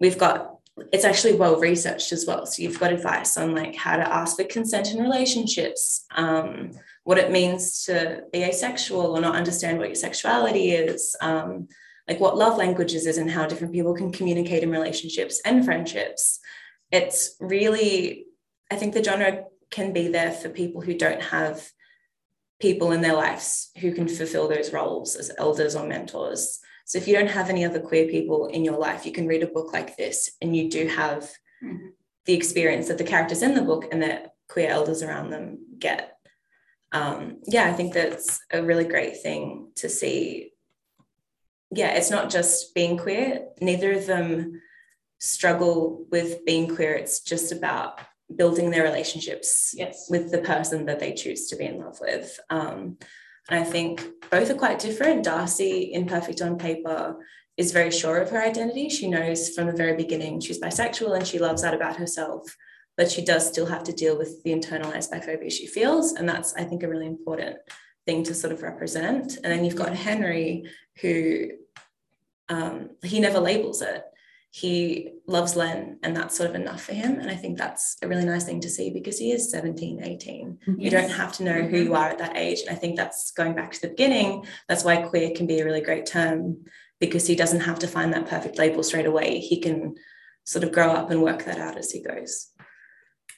We've got it's actually well researched as well. So you've got advice on like how to ask for consent in relationships, um, what it means to be asexual or not understand what your sexuality is, um, like what love languages is and how different people can communicate in relationships and friendships. It's really, I think the genre can be there for people who don't have people in their lives who can fulfill those roles as elders or mentors. So if you don't have any other queer people in your life, you can read a book like this and you do have mm-hmm. the experience that the characters in the book and the queer elders around them get. Um, yeah, I think that's a really great thing to see. Yeah, it's not just being queer, neither of them struggle with being queer. It's just about building their relationships
yes.
with the person that they choose to be in love with. Um, and I think both are quite different. Darcy, in Perfect on Paper, is very sure of her identity. She knows from the very beginning she's bisexual and she loves that about herself, but she does still have to deal with the internalized biphobia she feels. And that's, I think, a really important thing to sort of represent. And then you've got Henry, who um, he never labels it he loves Len and that's sort of enough for him. And I think that's a really nice thing to see because he is 17, 18. Yes. You don't have to know who you are at that age. And I think that's going back to the beginning. That's why queer can be a really great term because he doesn't have to find that perfect label straight away. He can sort of grow up and work that out as he goes.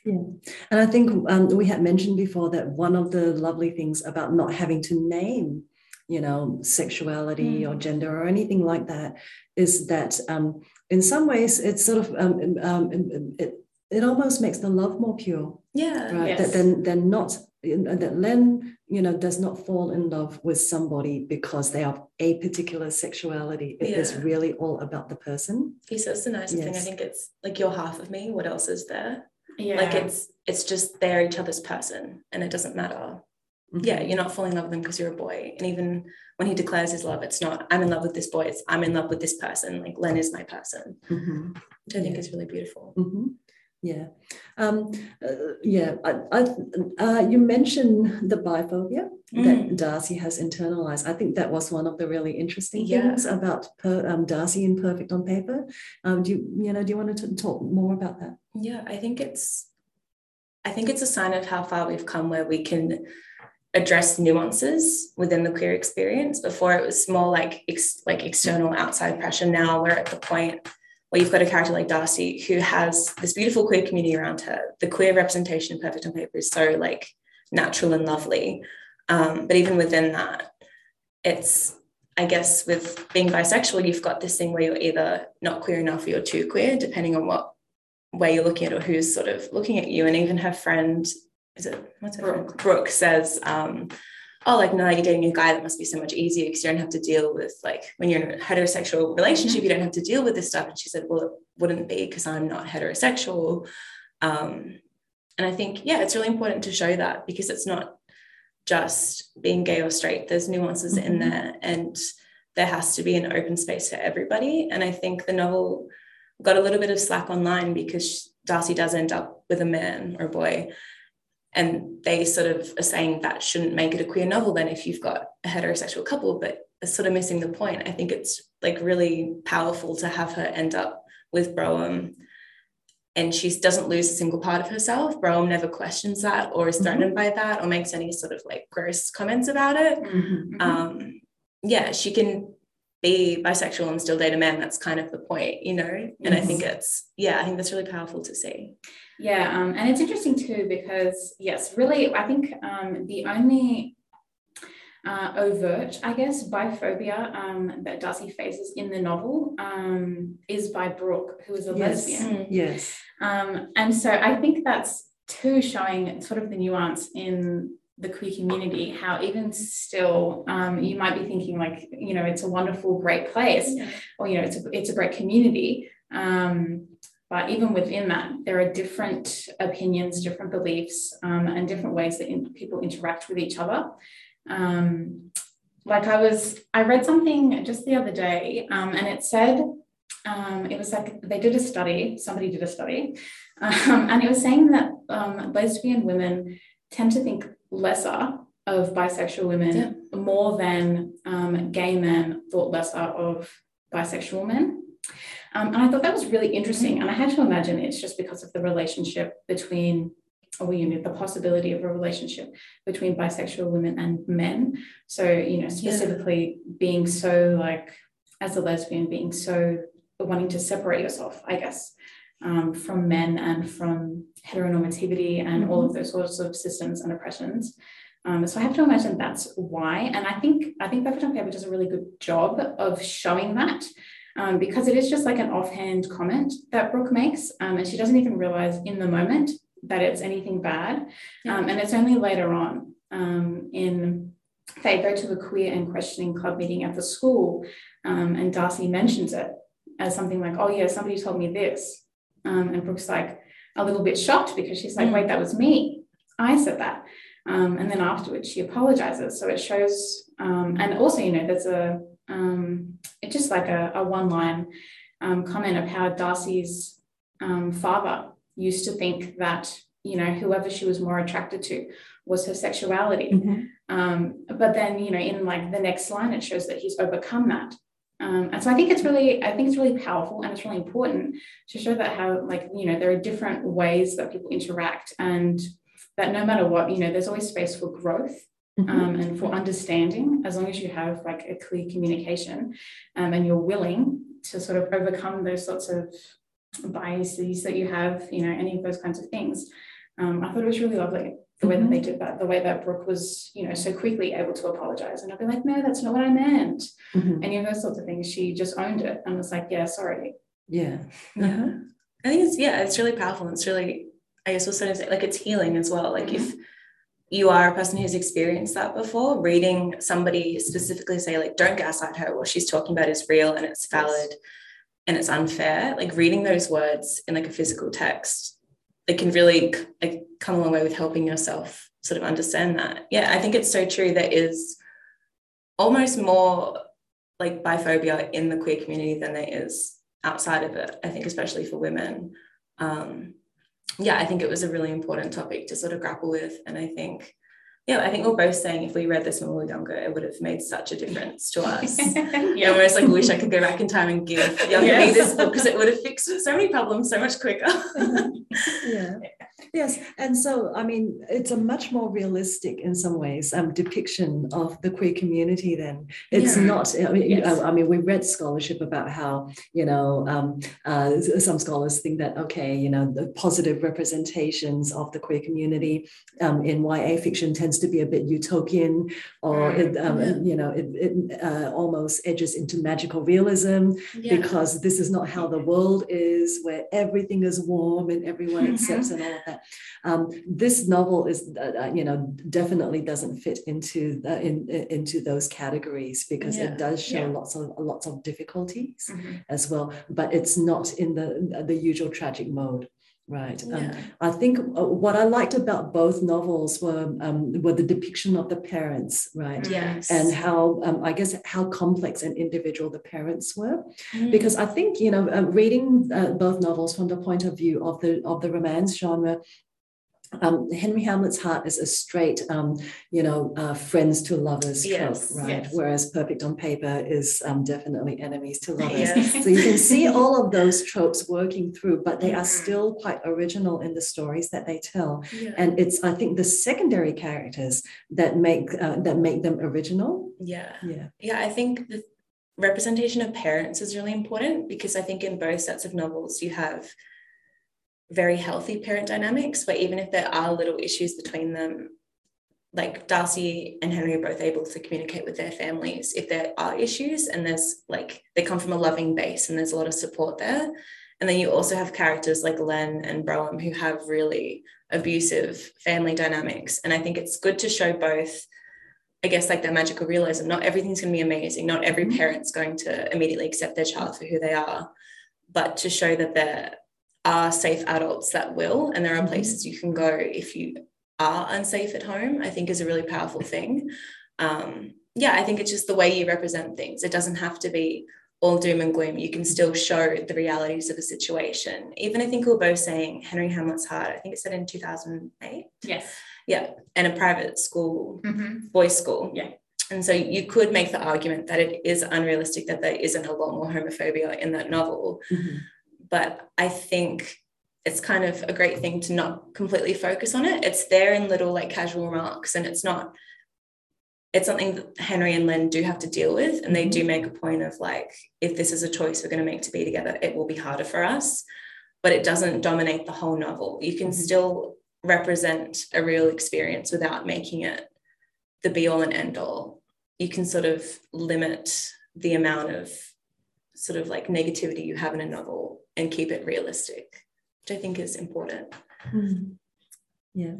Yeah. And I think um, we had mentioned before that one of the lovely things about not having to name you know sexuality mm. or gender or anything like that is that um, in some ways it's sort of um, um, um, it, it almost makes the love more pure.
Yeah.
Right? Yes. that then then not that len you know does not fall in love with somebody because they have a particular sexuality. It yeah. is really all about the person.
He says the nicest yes. thing. I think it's like you're half of me. What else is there? Yeah. Like it's it's just they're each other's person and it doesn't matter Mm-hmm. Yeah, you're not falling in love with them because you're a boy. And even when he declares his love, it's not, I'm in love with this boy, it's I'm in love with this person. Like Len is my person, mm-hmm. which I think yeah. is really beautiful.
Mm-hmm. Yeah. Um, uh, yeah. I, I, uh, you mentioned the biphobia mm. that Darcy has internalized. I think that was one of the really interesting yeah. things about per, um, Darcy in Perfect on Paper. Um, do you, you know, do you want to talk more about that?
Yeah, I think it's, I think it's a sign of how far we've come where we can address nuances within the queer experience. Before it was more like ex- like external outside pressure. Now we're at the point where you've got a character like Darcy who has this beautiful queer community around her. The queer representation in Perfect on Paper is so like natural and lovely. Um, but even within that, it's I guess with being bisexual, you've got this thing where you're either not queer enough or you're too queer, depending on what way you're looking at or who's sort of looking at you. And even her friend is it what's her Brooke, Brooke says, um, oh, like no, you're dating a guy that must be so much easier because you don't have to deal with like when you're in a heterosexual relationship, you don't have to deal with this stuff. And she said, well, it wouldn't be because I'm not heterosexual. Um, and I think, yeah, it's really important to show that because it's not just being gay or straight. There's nuances mm-hmm. in there, and there has to be an open space for everybody. And I think the novel got a little bit of slack online because Darcy does end up with a man or a boy and they sort of are saying that shouldn't make it a queer novel then if you've got a heterosexual couple but it's sort of missing the point i think it's like really powerful to have her end up with Brougham and she doesn't lose a single part of herself Brougham never questions that or is threatened mm-hmm. by that or makes any sort of like gross comments about it mm-hmm. um yeah she can be bisexual and still date a man that's kind of the point you know and yes. i think it's yeah i think that's really powerful to see
yeah, um, and it's interesting too because yes, really, I think um, the only uh, overt, I guess, biphobia um, that Darcy faces in the novel um, is by Brooke, who is a
yes.
lesbian.
Mm. Yes.
Um, and so I think that's too showing sort of the nuance in the queer community how even still um, you might be thinking like you know it's a wonderful great place yeah. or you know it's a, it's a great community um, but even within that, there are different opinions, different beliefs, um, and different ways that in, people interact with each other. Um, like I was, I read something just the other day, um, and it said, um, it was like they did a study, somebody did a study, um, and it was saying that um, lesbian women tend to think lesser of bisexual women
Yeah.
more than um, gay men thought lesser of bisexual men. Um, and I thought that was really interesting. And I had to imagine it's just because of the relationship between, or you know, the possibility of a relationship between bisexual women and men. So, you know, specifically being so like, as a lesbian, being so wanting to separate yourself, I guess, um, from men and from heteronormativity and all of those sorts of systems and oppressions. Um, so I have to imagine that's why. And I think I think Perfect on Paper does a really good job of showing that. Um, because it is just like an offhand comment that Brooke makes, um, and she doesn't even realize in the moment that it's anything bad. Um, and it's only later on um, in they go to a queer and questioning club meeting at the school, um, and Darcy mentions it as something like, "Oh yeah, somebody told me this," um, and Brooke's like a little bit shocked because she's like,
Mm.
"Wait, that was me. I said that." Um, and then afterwards, she apologizes. So it shows, um, and also, you know, there's a um, it's just like a, a one line um, comment of how Darcy's um, father used to think that you know whoever she was more attracted to was her sexuality.
Mhm.
Um, but then, you know, in like the next line, it shows that he's overcome that. Um, and so I think it's really, I think it's really powerful and it's really important to show that how, like, you know, there are different ways that people interact and that no matter what, you know, there's always space for growth
Mhm.
um, and for understanding as long as you have like a clear communication um, and you're willing to sort of overcome those sorts of biases that you have, you know, any of those kinds of things. Um, I thought it was really lovely the way that they mm-hmm. did that, the way that Brooke was, you know, so quickly able to apologize. And I'd be like, no, that's not what I meant.
Mhm.
Any of those sorts of things. She just owned it and was like, yeah, sorry.
Yeah.
Yeah. Uh-huh. I think it's yeah, it's really powerful. and It's really, I guess we'll sort like it's healing as well. Like if mm-hmm. you are a person who's experienced that before, reading somebody specifically say like, don't gaslight her, what she's talking about is real and it's valid and it's unfair. Like reading those words in like a physical text, it can really like come a long way with helping yourself sort of understand that. Yeah, I think it's so true. There is almost more like biphobia in the queer community than there is outside of it. I think, especially for women. Um, yeah, I think it was a really important topic to sort of grapple with. And I think, yeah, I think we're both saying if we read this when we were younger, it would have made such a difference to us. I almost like wish I could go back in time and give younger me this book because it would have fixed so many problems so much quicker.
yeah yes and so i mean it's a much more realistic in some ways um, depiction of the queer community then it's
Yeah.
not i mean
Yes.
I, I mean we read scholarship about how you know um, uh, some scholars think that okay you know the positive representations of the queer community um, in ya fiction tends to be a bit utopian or it, um,
Yeah.
you know it, it uh, almost edges into magical realism because this is not how the world is, where everything is warm and everyone
Mhm.
accepts and all of that. Um, this novel is, uh, uh, you know, definitely doesn't fit into the, in, in- into those categories because
Yeah.
it does show
Yeah.
lots of lots of difficulties
Mhm.
as well, but it's not in the the usual tragic mode. Right. Um, I think uh, what I liked about both novels were um, were the depiction of the parents, right?
yes.
And how um, I guess how complex and individual the parents were
Mm.
because I think you know uh, reading uh, both novels from the point of view of the of the romance genre. Um, Henry Hamlet's Heart is a straight, um, you know, uh, friends to lovers trope, right?
yes.
Whereas Perfect on Paper is um, definitely enemies to lovers.
Yes.
So you can see all of those tropes working through, but they are
Mhm.
still quite original in the stories that they tell.
Yeah.
And it's, I think, the secondary characters that make uh, that make them original.
yeah.
Yeah.
Yeah, I think the representation of parents is really important because I think in both sets of novels you have very healthy parent dynamics, where even if there are little issues between them, like Darcy and Henry are both able to communicate with their families if there are issues and there's like they come from a loving base and there's a lot of support there. And then you also have characters like Len and Brougham who have really abusive family dynamics. And I think it's good to show both I guess like that magical realism. Not everything's going to be amazing. Not every
Mhm.
parent's going to immediately accept their child for who they are, but to show that there are safe adults that will, and there are
Mhm.
places you can go if you are unsafe at home. I think is a really powerful thing. Um, yeah, I think it's just the way you represent things. It doesn't have to be all doom and gloom. You can still show the realities of a situation. Even I think we we're both saying Henry Hamlet's Heart. I think it said in two thousand eight
Yes.
yeah, and a private school,
Mhm.
boys' school.
Yeah.
And so you could make the argument that it is unrealistic that there isn't a lot more homophobia in that novel.
Mhm.
But I think it's kind of a great thing to not completely focus on it. It's there in little like casual remarks, and it's not, it's something that Henry and Len do have to deal with. And they do make a point of like, if this is a choice we're going to make to be together, it will be harder for us. But it doesn't dominate the whole novel. You can
Mhm.
still represent a real experience without making it the be all and end all. You can sort of limit the amount of sort of like negativity you have in a novel and keep it realistic, which I think is important.
Mhm. Yeah.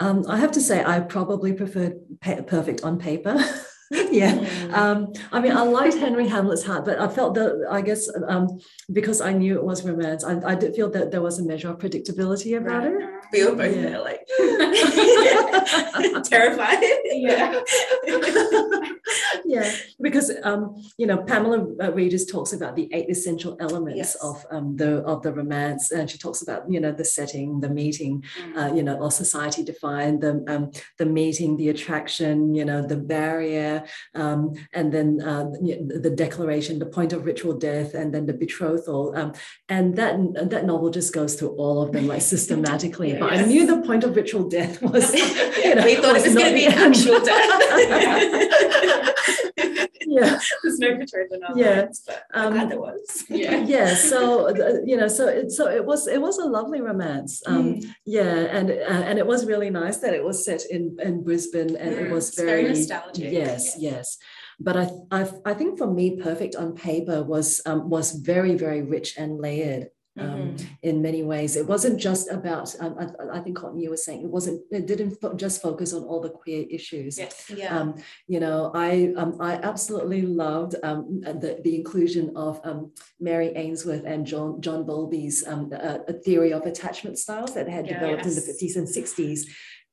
Um, I have to say, I probably preferred pa- perfect on paper. yeah.
Mm.
Um, I mean, I liked Henry Hamlet's heart, but I felt that, I guess, um, because I knew it was romance, I, I did feel that there was a measure of predictability about it.
we were both
Yeah.
there, like terrified.
Yeah.
yeah, because um, you know Pamela Regis talks about the eight essential elements
Yes.
of um, the of the romance, and she talks about you know the setting, the meeting, uh, you know, or society defined the um, the meeting, the attraction, you know, the barrier, um, and then uh, the declaration, the point of ritual death, and then the betrothal, um, and that that novel just goes through all of them like systematically. But I knew the point of ritual death was. you know,
we thought it was going to be actual death.
Yeah.
There's no betrothal in
Yeah.
but
Um,
glad there was.
Yeah.
yeah so you know so it so it was it was a lovely romance um
Mm.
yeah and uh, and it was really nice that it was set in in brisbane and it
Mm,
was
very
very,
nostalgic.
yes yes but I, I i think for me perfect on paper was um was very very rich and layered um,
Mhm.
in many ways. It wasn't just about, um, I, I think Courtney, you were saying, it wasn't, it didn't fo- just focus on all the queer issues.
Yes.
Yeah.
Um, you know, I um, I absolutely loved um, the, the inclusion of um, Mary Ainsworth and John John Bowlby's um, uh, a theory of attachment styles that had developed in the 50s and 60s.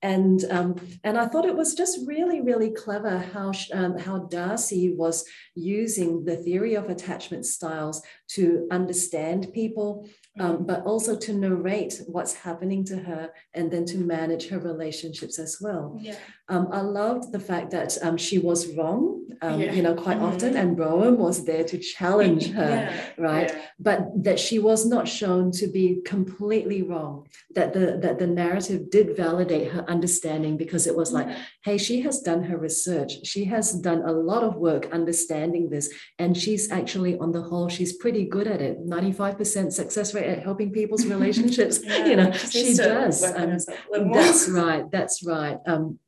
And um, and I thought it was just really really clever how um, how Darcy was using the theory of attachment styles to understand people, um, but also to narrate what's happening to her and then to manage her relationships as well.
yeah.
Um, I loved the fact that um, she was wrong, um,
Yeah.
you know, quite
Mhm.
often, and Brougham was there to challenge her,
Yeah.
right?
Yeah.
But that she was not shown to be completely wrong. That the that the narrative did validate her understanding because it was like, hey, she has done her research. She has done a lot of work understanding this, and she's actually, on the whole, she's pretty good at it. Ninety-five percent success rate at helping people's relationships. you know, she does. Um,
herself a little more.
that's right. That's right. Um,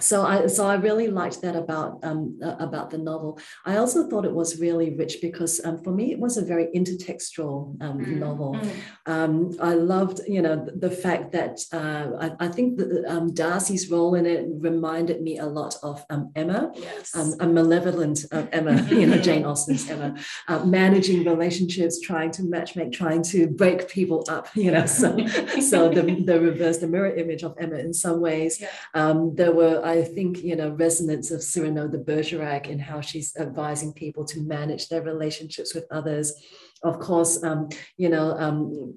so I so I really liked that about um, uh, about the novel. I also thought it was really rich because um, for me it was a very intertextual um,
Mm,
novel.
Mm.
Um, I loved you know the, fact that uh, I, I think that um, Darcy's role in it reminded me a lot of um, Emma.
Yes.
Um, a malevolent uh, Emma, you know, Jane Austen's Emma, uh, managing relationships, trying to matchmake, trying to break people up, you know. So, so the, the reverse, the mirror image of Emma in some ways.
Yeah.
Um, there were, I think, you know, resonance of Cyrano de Bergerac and how she's advising people to manage their relationships with others. Of course, um, you know, um,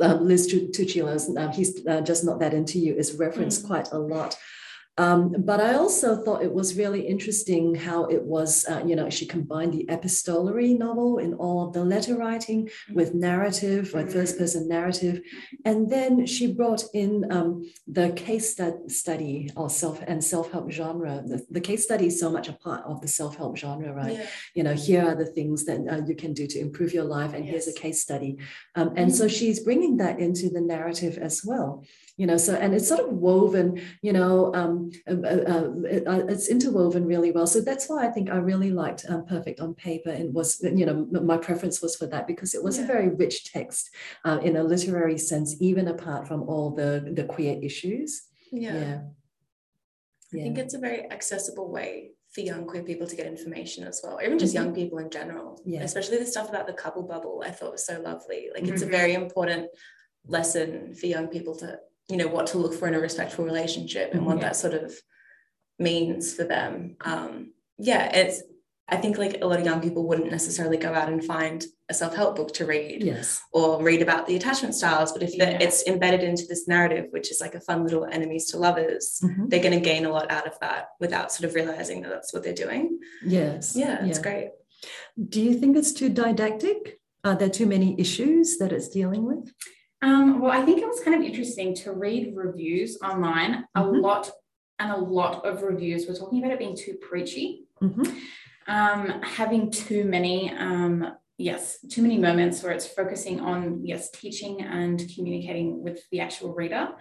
um, Liz Tu- Tuccillo's um, He's uh, Just Not That Into You is referenced
Mm.
quite a lot. Um, but I also thought it was really interesting how it was, uh, you know, she combined the epistolary novel in all of the letter writing with narrative, like first person narrative. And then she brought in um, the case study or self and self help genre. The, the case study is so much a part of the self help genre, right?
Yeah.
you know here are the things that uh, you can do to improve your life and here's a case study um, and so she's bringing that into the narrative as well you know so and it's sort of woven you know um, uh, uh, it- uh, it's interwoven really well so that's why i think i really liked um, perfect on paper and was you know my preference was for that because it was a very rich text uh, in a literary sense even apart from all the the queer issues
Yeah.
yeah
I think it's a very accessible way for young queer people to get information as well, or even just young people in general.
Yeah.
Especially the stuff about the couple bubble, I thought was so lovely. Like it's
Mhm.
a very important lesson for young people to, you know, what to look for in a respectful relationship and what
Yeah.
that sort of means for them. Um, yeah, it's I think like a lot of young people wouldn't necessarily go out and find a self-help book to read
yes
or read about the attachment styles. But if
Yeah.
it's embedded into this narrative, which is like a fun little enemies to lovers,
Mhm.
they're going to gain a lot out of that without sort of realizing that that's what they're doing.
yes
Yeah, it's great.
do you think it's too didactic are there too many issues that it's dealing with
Um, well, I think it was kind of interesting to read reviews online. A
Mhm.
lot and a lot of reviews were talking about it being too preachy,
Mhm.
um, having too many, um, yes, too many moments where it's focusing on yes, teaching and communicating with the actual reader.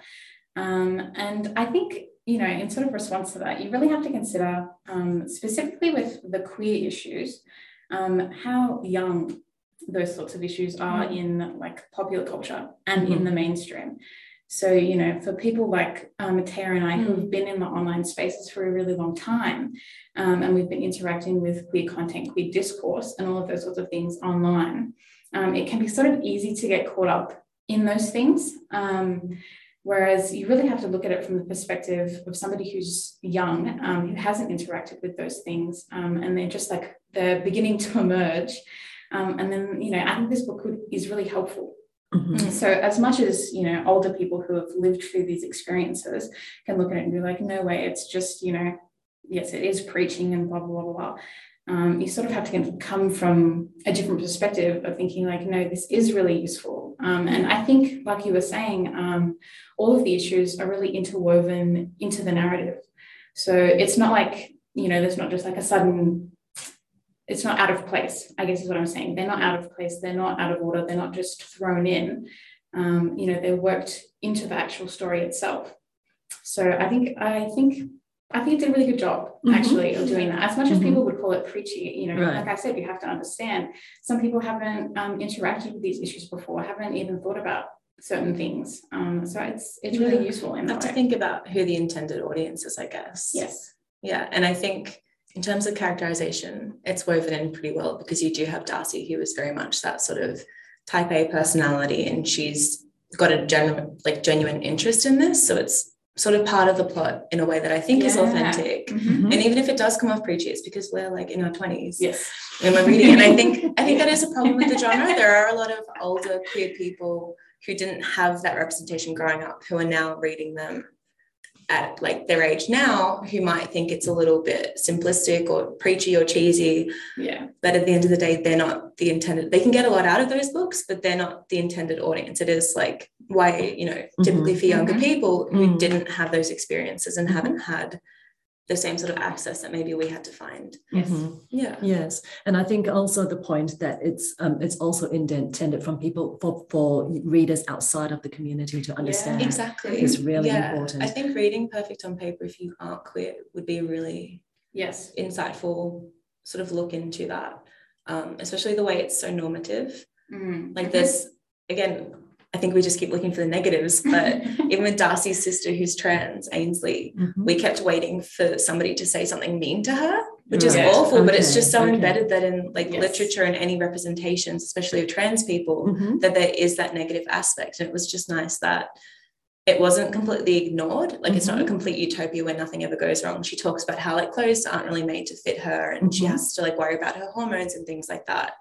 Um, and I think you know, in sort of response to that, you really have to consider um, specifically with the queer issues, um, how young those sorts of issues are in like popular culture and in the mainstream. So, you know, for people like um, Matea and I who have been in the online spaces for a really long time, um, and we've been interacting with queer content, queer discourse, and all of those sorts of things online, um, it can be sort of easy to get caught up in those things. Um, whereas you really have to look at it from the perspective of somebody who's young, um, who hasn't interacted with those things, um, and they're just like they're beginning to emerge. Um, and then, you know, I think this book could, is really helpful.
Mhm.
so as much as you know older people who have lived through these experiences can look at it and be like no way it's just you know yes it is preaching and blah blah blah blah. Um, you sort of have to come from a different perspective of thinking like no this is really useful. Um, and i think like you were saying um, all of the issues are really interwoven into the narrative. So it's not like you know there's not just like a sudden it's not out of place, I guess is what I'm saying. They're not out of place, they're not out of order, they're not just thrown in. Um, you know, they're worked into the actual story itself. So I think I think I think it did a really good job
Mhm.
actually of doing that. As much as
Mhm.
people would call it preachy, you know,
Right.
like I said, you have to understand some people haven't um, interacted with these issues before, haven't even thought about certain things. Um, so it's it's really
Yeah.
useful in
I have
that
to think about who the intended audience is, I guess.
yes.
Yeah. And I think in terms of characterization, it's woven in pretty well because you do have Darcy, who is very much that sort of type A personality, and she's got a genuine, like genuine interest in this. So it's sort of part of the plot in a way that I think is
Yeah.
authentic.
Mhm.
And even if it does come off preachy, it's because we're like in our 20s
Yes.
when we're reading. And I think I think that is a problem with the genre. There are a lot of older queer people who didn't have that representation growing up who are now reading them at like their age now who might think it's a little bit simplistic or preachy or cheesy
Yeah.
but at the end of the day they're not the intended they can get a lot out of those books but they're not the intended audience it is like why you know typically for younger
Mhm.
people who
Mm.
didn't have those experiences and haven't had the same sort of access that maybe we had to find
Yes.
Mhm.
yeah
Yes, and I think also the point that it's um, it's also intended from people for for readers outside of the community to understand.
exactly
It's really
Yeah.
important.
i think reading perfect on paper if you aren't queer would be a really
Yes.
insightful sort of look into that um, especially the way it's so normative
Mm.
like this again i think we just keep looking for the negatives but even with darcy's sister who's trans ainsley
Mhm.
we kept waiting for somebody to say something mean to her which is
Right.
awful but it's just so
okay.
embedded that in like
Yes.
literature and any representations especially of trans people
Mhm.
that there is that negative aspect and it was just nice that it wasn't completely ignored like it's not a
Mhm.
complete utopia where nothing ever goes wrong she talks about how like clothes aren't really made to fit her and she
Mhm.
has to like worry about her hormones and things like that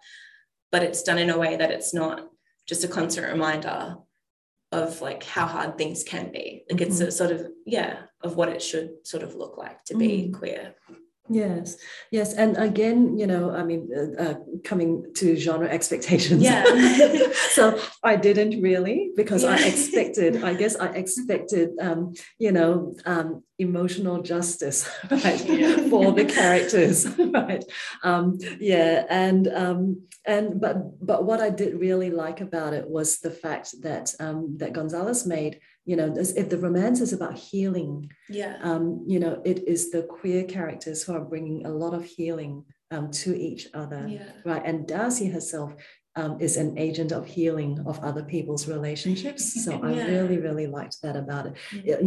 but it's done in a way that it's not just a constant reminder of like how hard things can be. Like it's mm-hmm. a sort of yeah of what it should sort of look like to be mm. queer
Yes, yes, and again, you know, I mean, uh, uh, coming to genre expectations.
Yeah.
so I didn't really because I expected. I guess I expected, um, you know, um, emotional justice, right,
Yeah.
for the characters, right? Um, yeah, and um, and but but what I did really like about it was the fact that um, that Gonzalez made. You know, if the romance is about healing,
yeah
um, you know, it is the queer characters who are bringing a lot of healing um, to each other,
yeah
right? And Darcy herself um, is an agent of healing of other people's relationships. So I really, really liked that about it.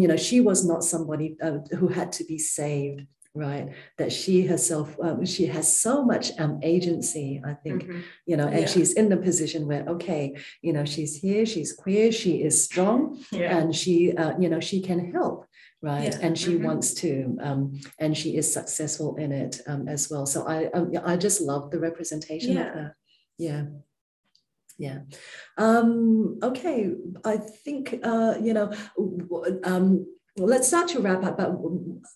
You know, she was not somebody um, who had to be saved, right? That she herself, um, she has so much um, agency, I think,
Mhm.
you know, and
Yeah.
she's in the position where, okay, you know, she's here, she's queer, she is strong,
Yeah.
and she uh, you know she can help right? Yeah. And she mm-hmm. wants to, um, and she is successful in it um, as well. So I, um, I just love the representation of her Yeah. Yeah. Um, okay. I think, uh, you know, um, let's start to wrap up. But,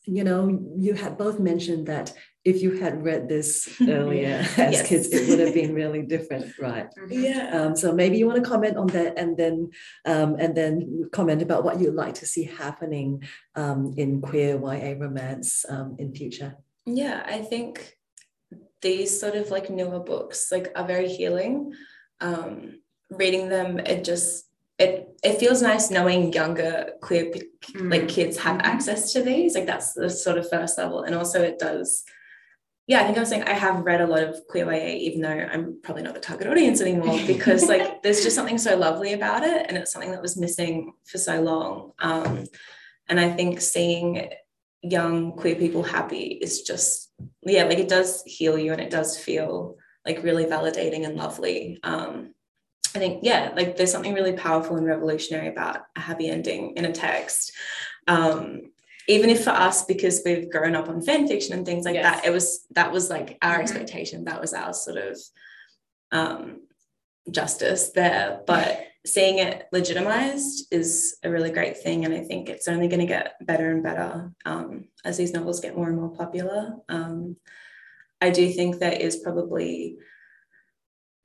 you know, you had both mentioned that if you had read this earlier as yes. kids, it would have been really different, right?
Mm-hmm. Yeah.
Um, so maybe you want to comment on that, and then um, and then comment about what you'd like to see happening um, in queer YA romance um, in future.
Yeah, I think these sort of like newer books like are very healing. Um, reading them, it just it it feels nice knowing younger queer mm. like kids have mm-hmm. access to these. Like that's the sort of first level, and also it does yeah, I think I was saying I have read a lot of queer YA, even though I'm probably not the target audience anymore, because like there's just something so lovely about it, and it's something that was missing for so long. Um, and I think seeing young queer people happy is just yeah, like it does heal you, and it does feel like really validating and lovely. Um, I think yeah, like there's something really powerful and revolutionary about a happy ending in a text. Um, even if for us because we've grown up on fan fiction and things like yes. that it was that was like our mm-hmm. expectation that was our sort of um, justice there but seeing it legitimized is a really great thing and i think it's only going to get better and better um, as these novels get more and more popular um, i do think there is probably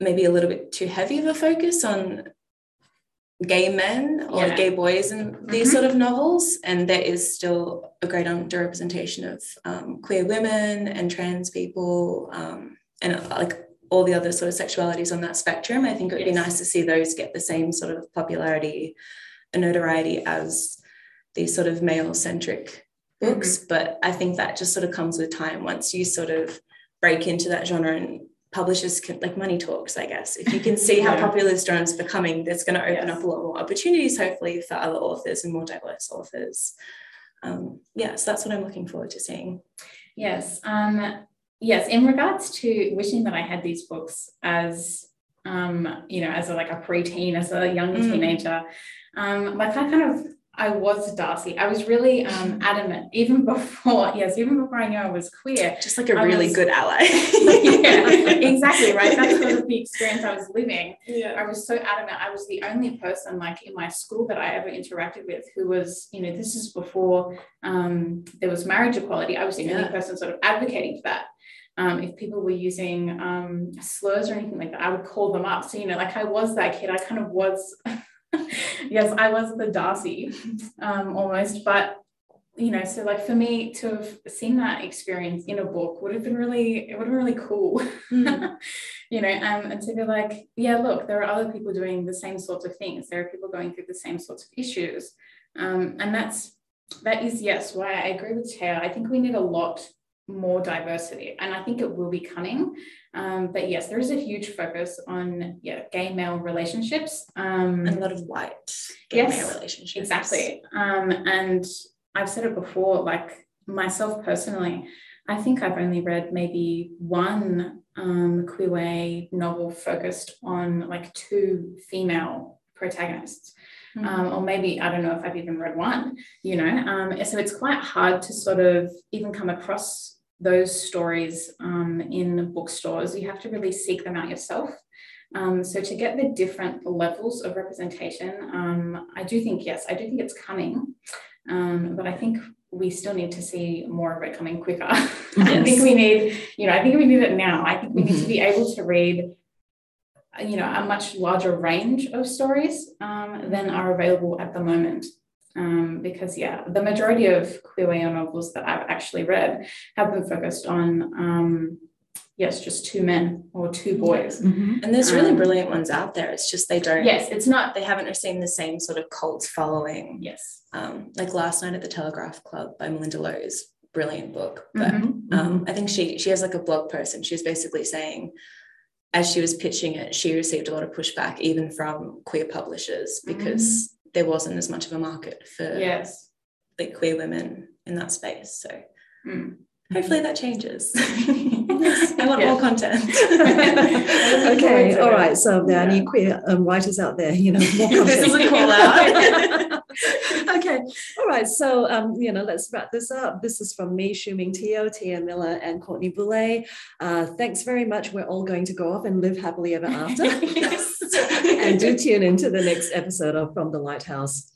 maybe a little bit too heavy of a focus on gay men or yeah. gay boys in these mm-hmm. sort of novels and there is still a great underrepresentation of um, queer women and trans people um, and uh, like all the other sort of sexualities on that spectrum i think it would yes. be nice to see those get the same sort of popularity and notoriety as these sort of male centric books mm-hmm. but i think that just sort of comes with time once you sort of break into that genre and publishers can like money talks i guess if you can see how yeah. popular this is becoming that's going to open yes. up a lot more opportunities hopefully for other authors and more diverse authors um, yeah so that's what i'm looking forward to seeing
yes um, yes in regards to wishing that i had these books as um, you know as a, like a preteen as a young mm. teenager um, like i kind of I was Darcy. I was really um, adamant, even before, yes, even before I knew I was queer.
Just like a I really was, good ally.
yeah, exactly, right? That's sort of the experience I was living. Yeah. I was so adamant. I was the only person, like in my school, that I ever interacted with who was, you know, this is before um, there was marriage equality. I was the yeah. only person sort of advocating for that. Um, if people were using um, slurs or anything like that, I would call them up. So, you know, like I was that kid. I kind of was yes, I was the Darcy um, almost, but you know, so like for me to have seen that experience in a book would have been really, it would have been really cool, mm. you know, um, and to be like, yeah, look, there are other people doing the same sorts of things. There are people going through the same sorts of issues, um, and that's that is yes why I agree with Taya. I think we need a lot more diversity and i think it will be coming um, but yes there is a huge focus on yeah gay male relationships um,
and a lot of white gay yes, male relationships
exactly um, and i've said it before like myself personally i think i've only read maybe one um, queer novel focused on like two female protagonists Mm-hmm. Um, or maybe I don't know if I've even read one, you know. Um, so it's quite hard to sort of even come across those stories um, in bookstores. You have to really seek them out yourself. Um, so to get the different levels of representation, um, I do think yes, I do think it's coming, um, but I think we still need to see more of it coming quicker. Yes. I think we need, you know, I think we need it now. I think we need to be mm-hmm. able to read you know a much larger range of stories um, than are available at the moment um, because yeah, the majority of queer YA novels that I've actually read have been focused on um, yes, just two men or two boys.
Mm-hmm. And there's really um, brilliant ones out there. It's just they don't.
Yes, it's not.
They haven't received the same sort of cult following.
Yes.
Um, like last night at the Telegraph Club by Malinda Lo's brilliant book, but mm-hmm. um, mm-hmm. I think she she has like a blog post and she was basically saying. As she was pitching it, she received a lot of pushback, even from queer publishers, because mm-hmm there wasn't as much of a market for
yes
like queer women in that space so mm. hopefully that changes I want more content.
okay, all right. So there are yeah. any queer um, writers out there, you know, more content.
this is a call out.
okay, all right. So um, you know, let's wrap this up. This is from me, Shuming Teo, Tia Miller, and Courtney Boulay. Uh, thanks very much. We're all going to go off and live happily ever after. and do tune into the next episode of From the Lighthouse.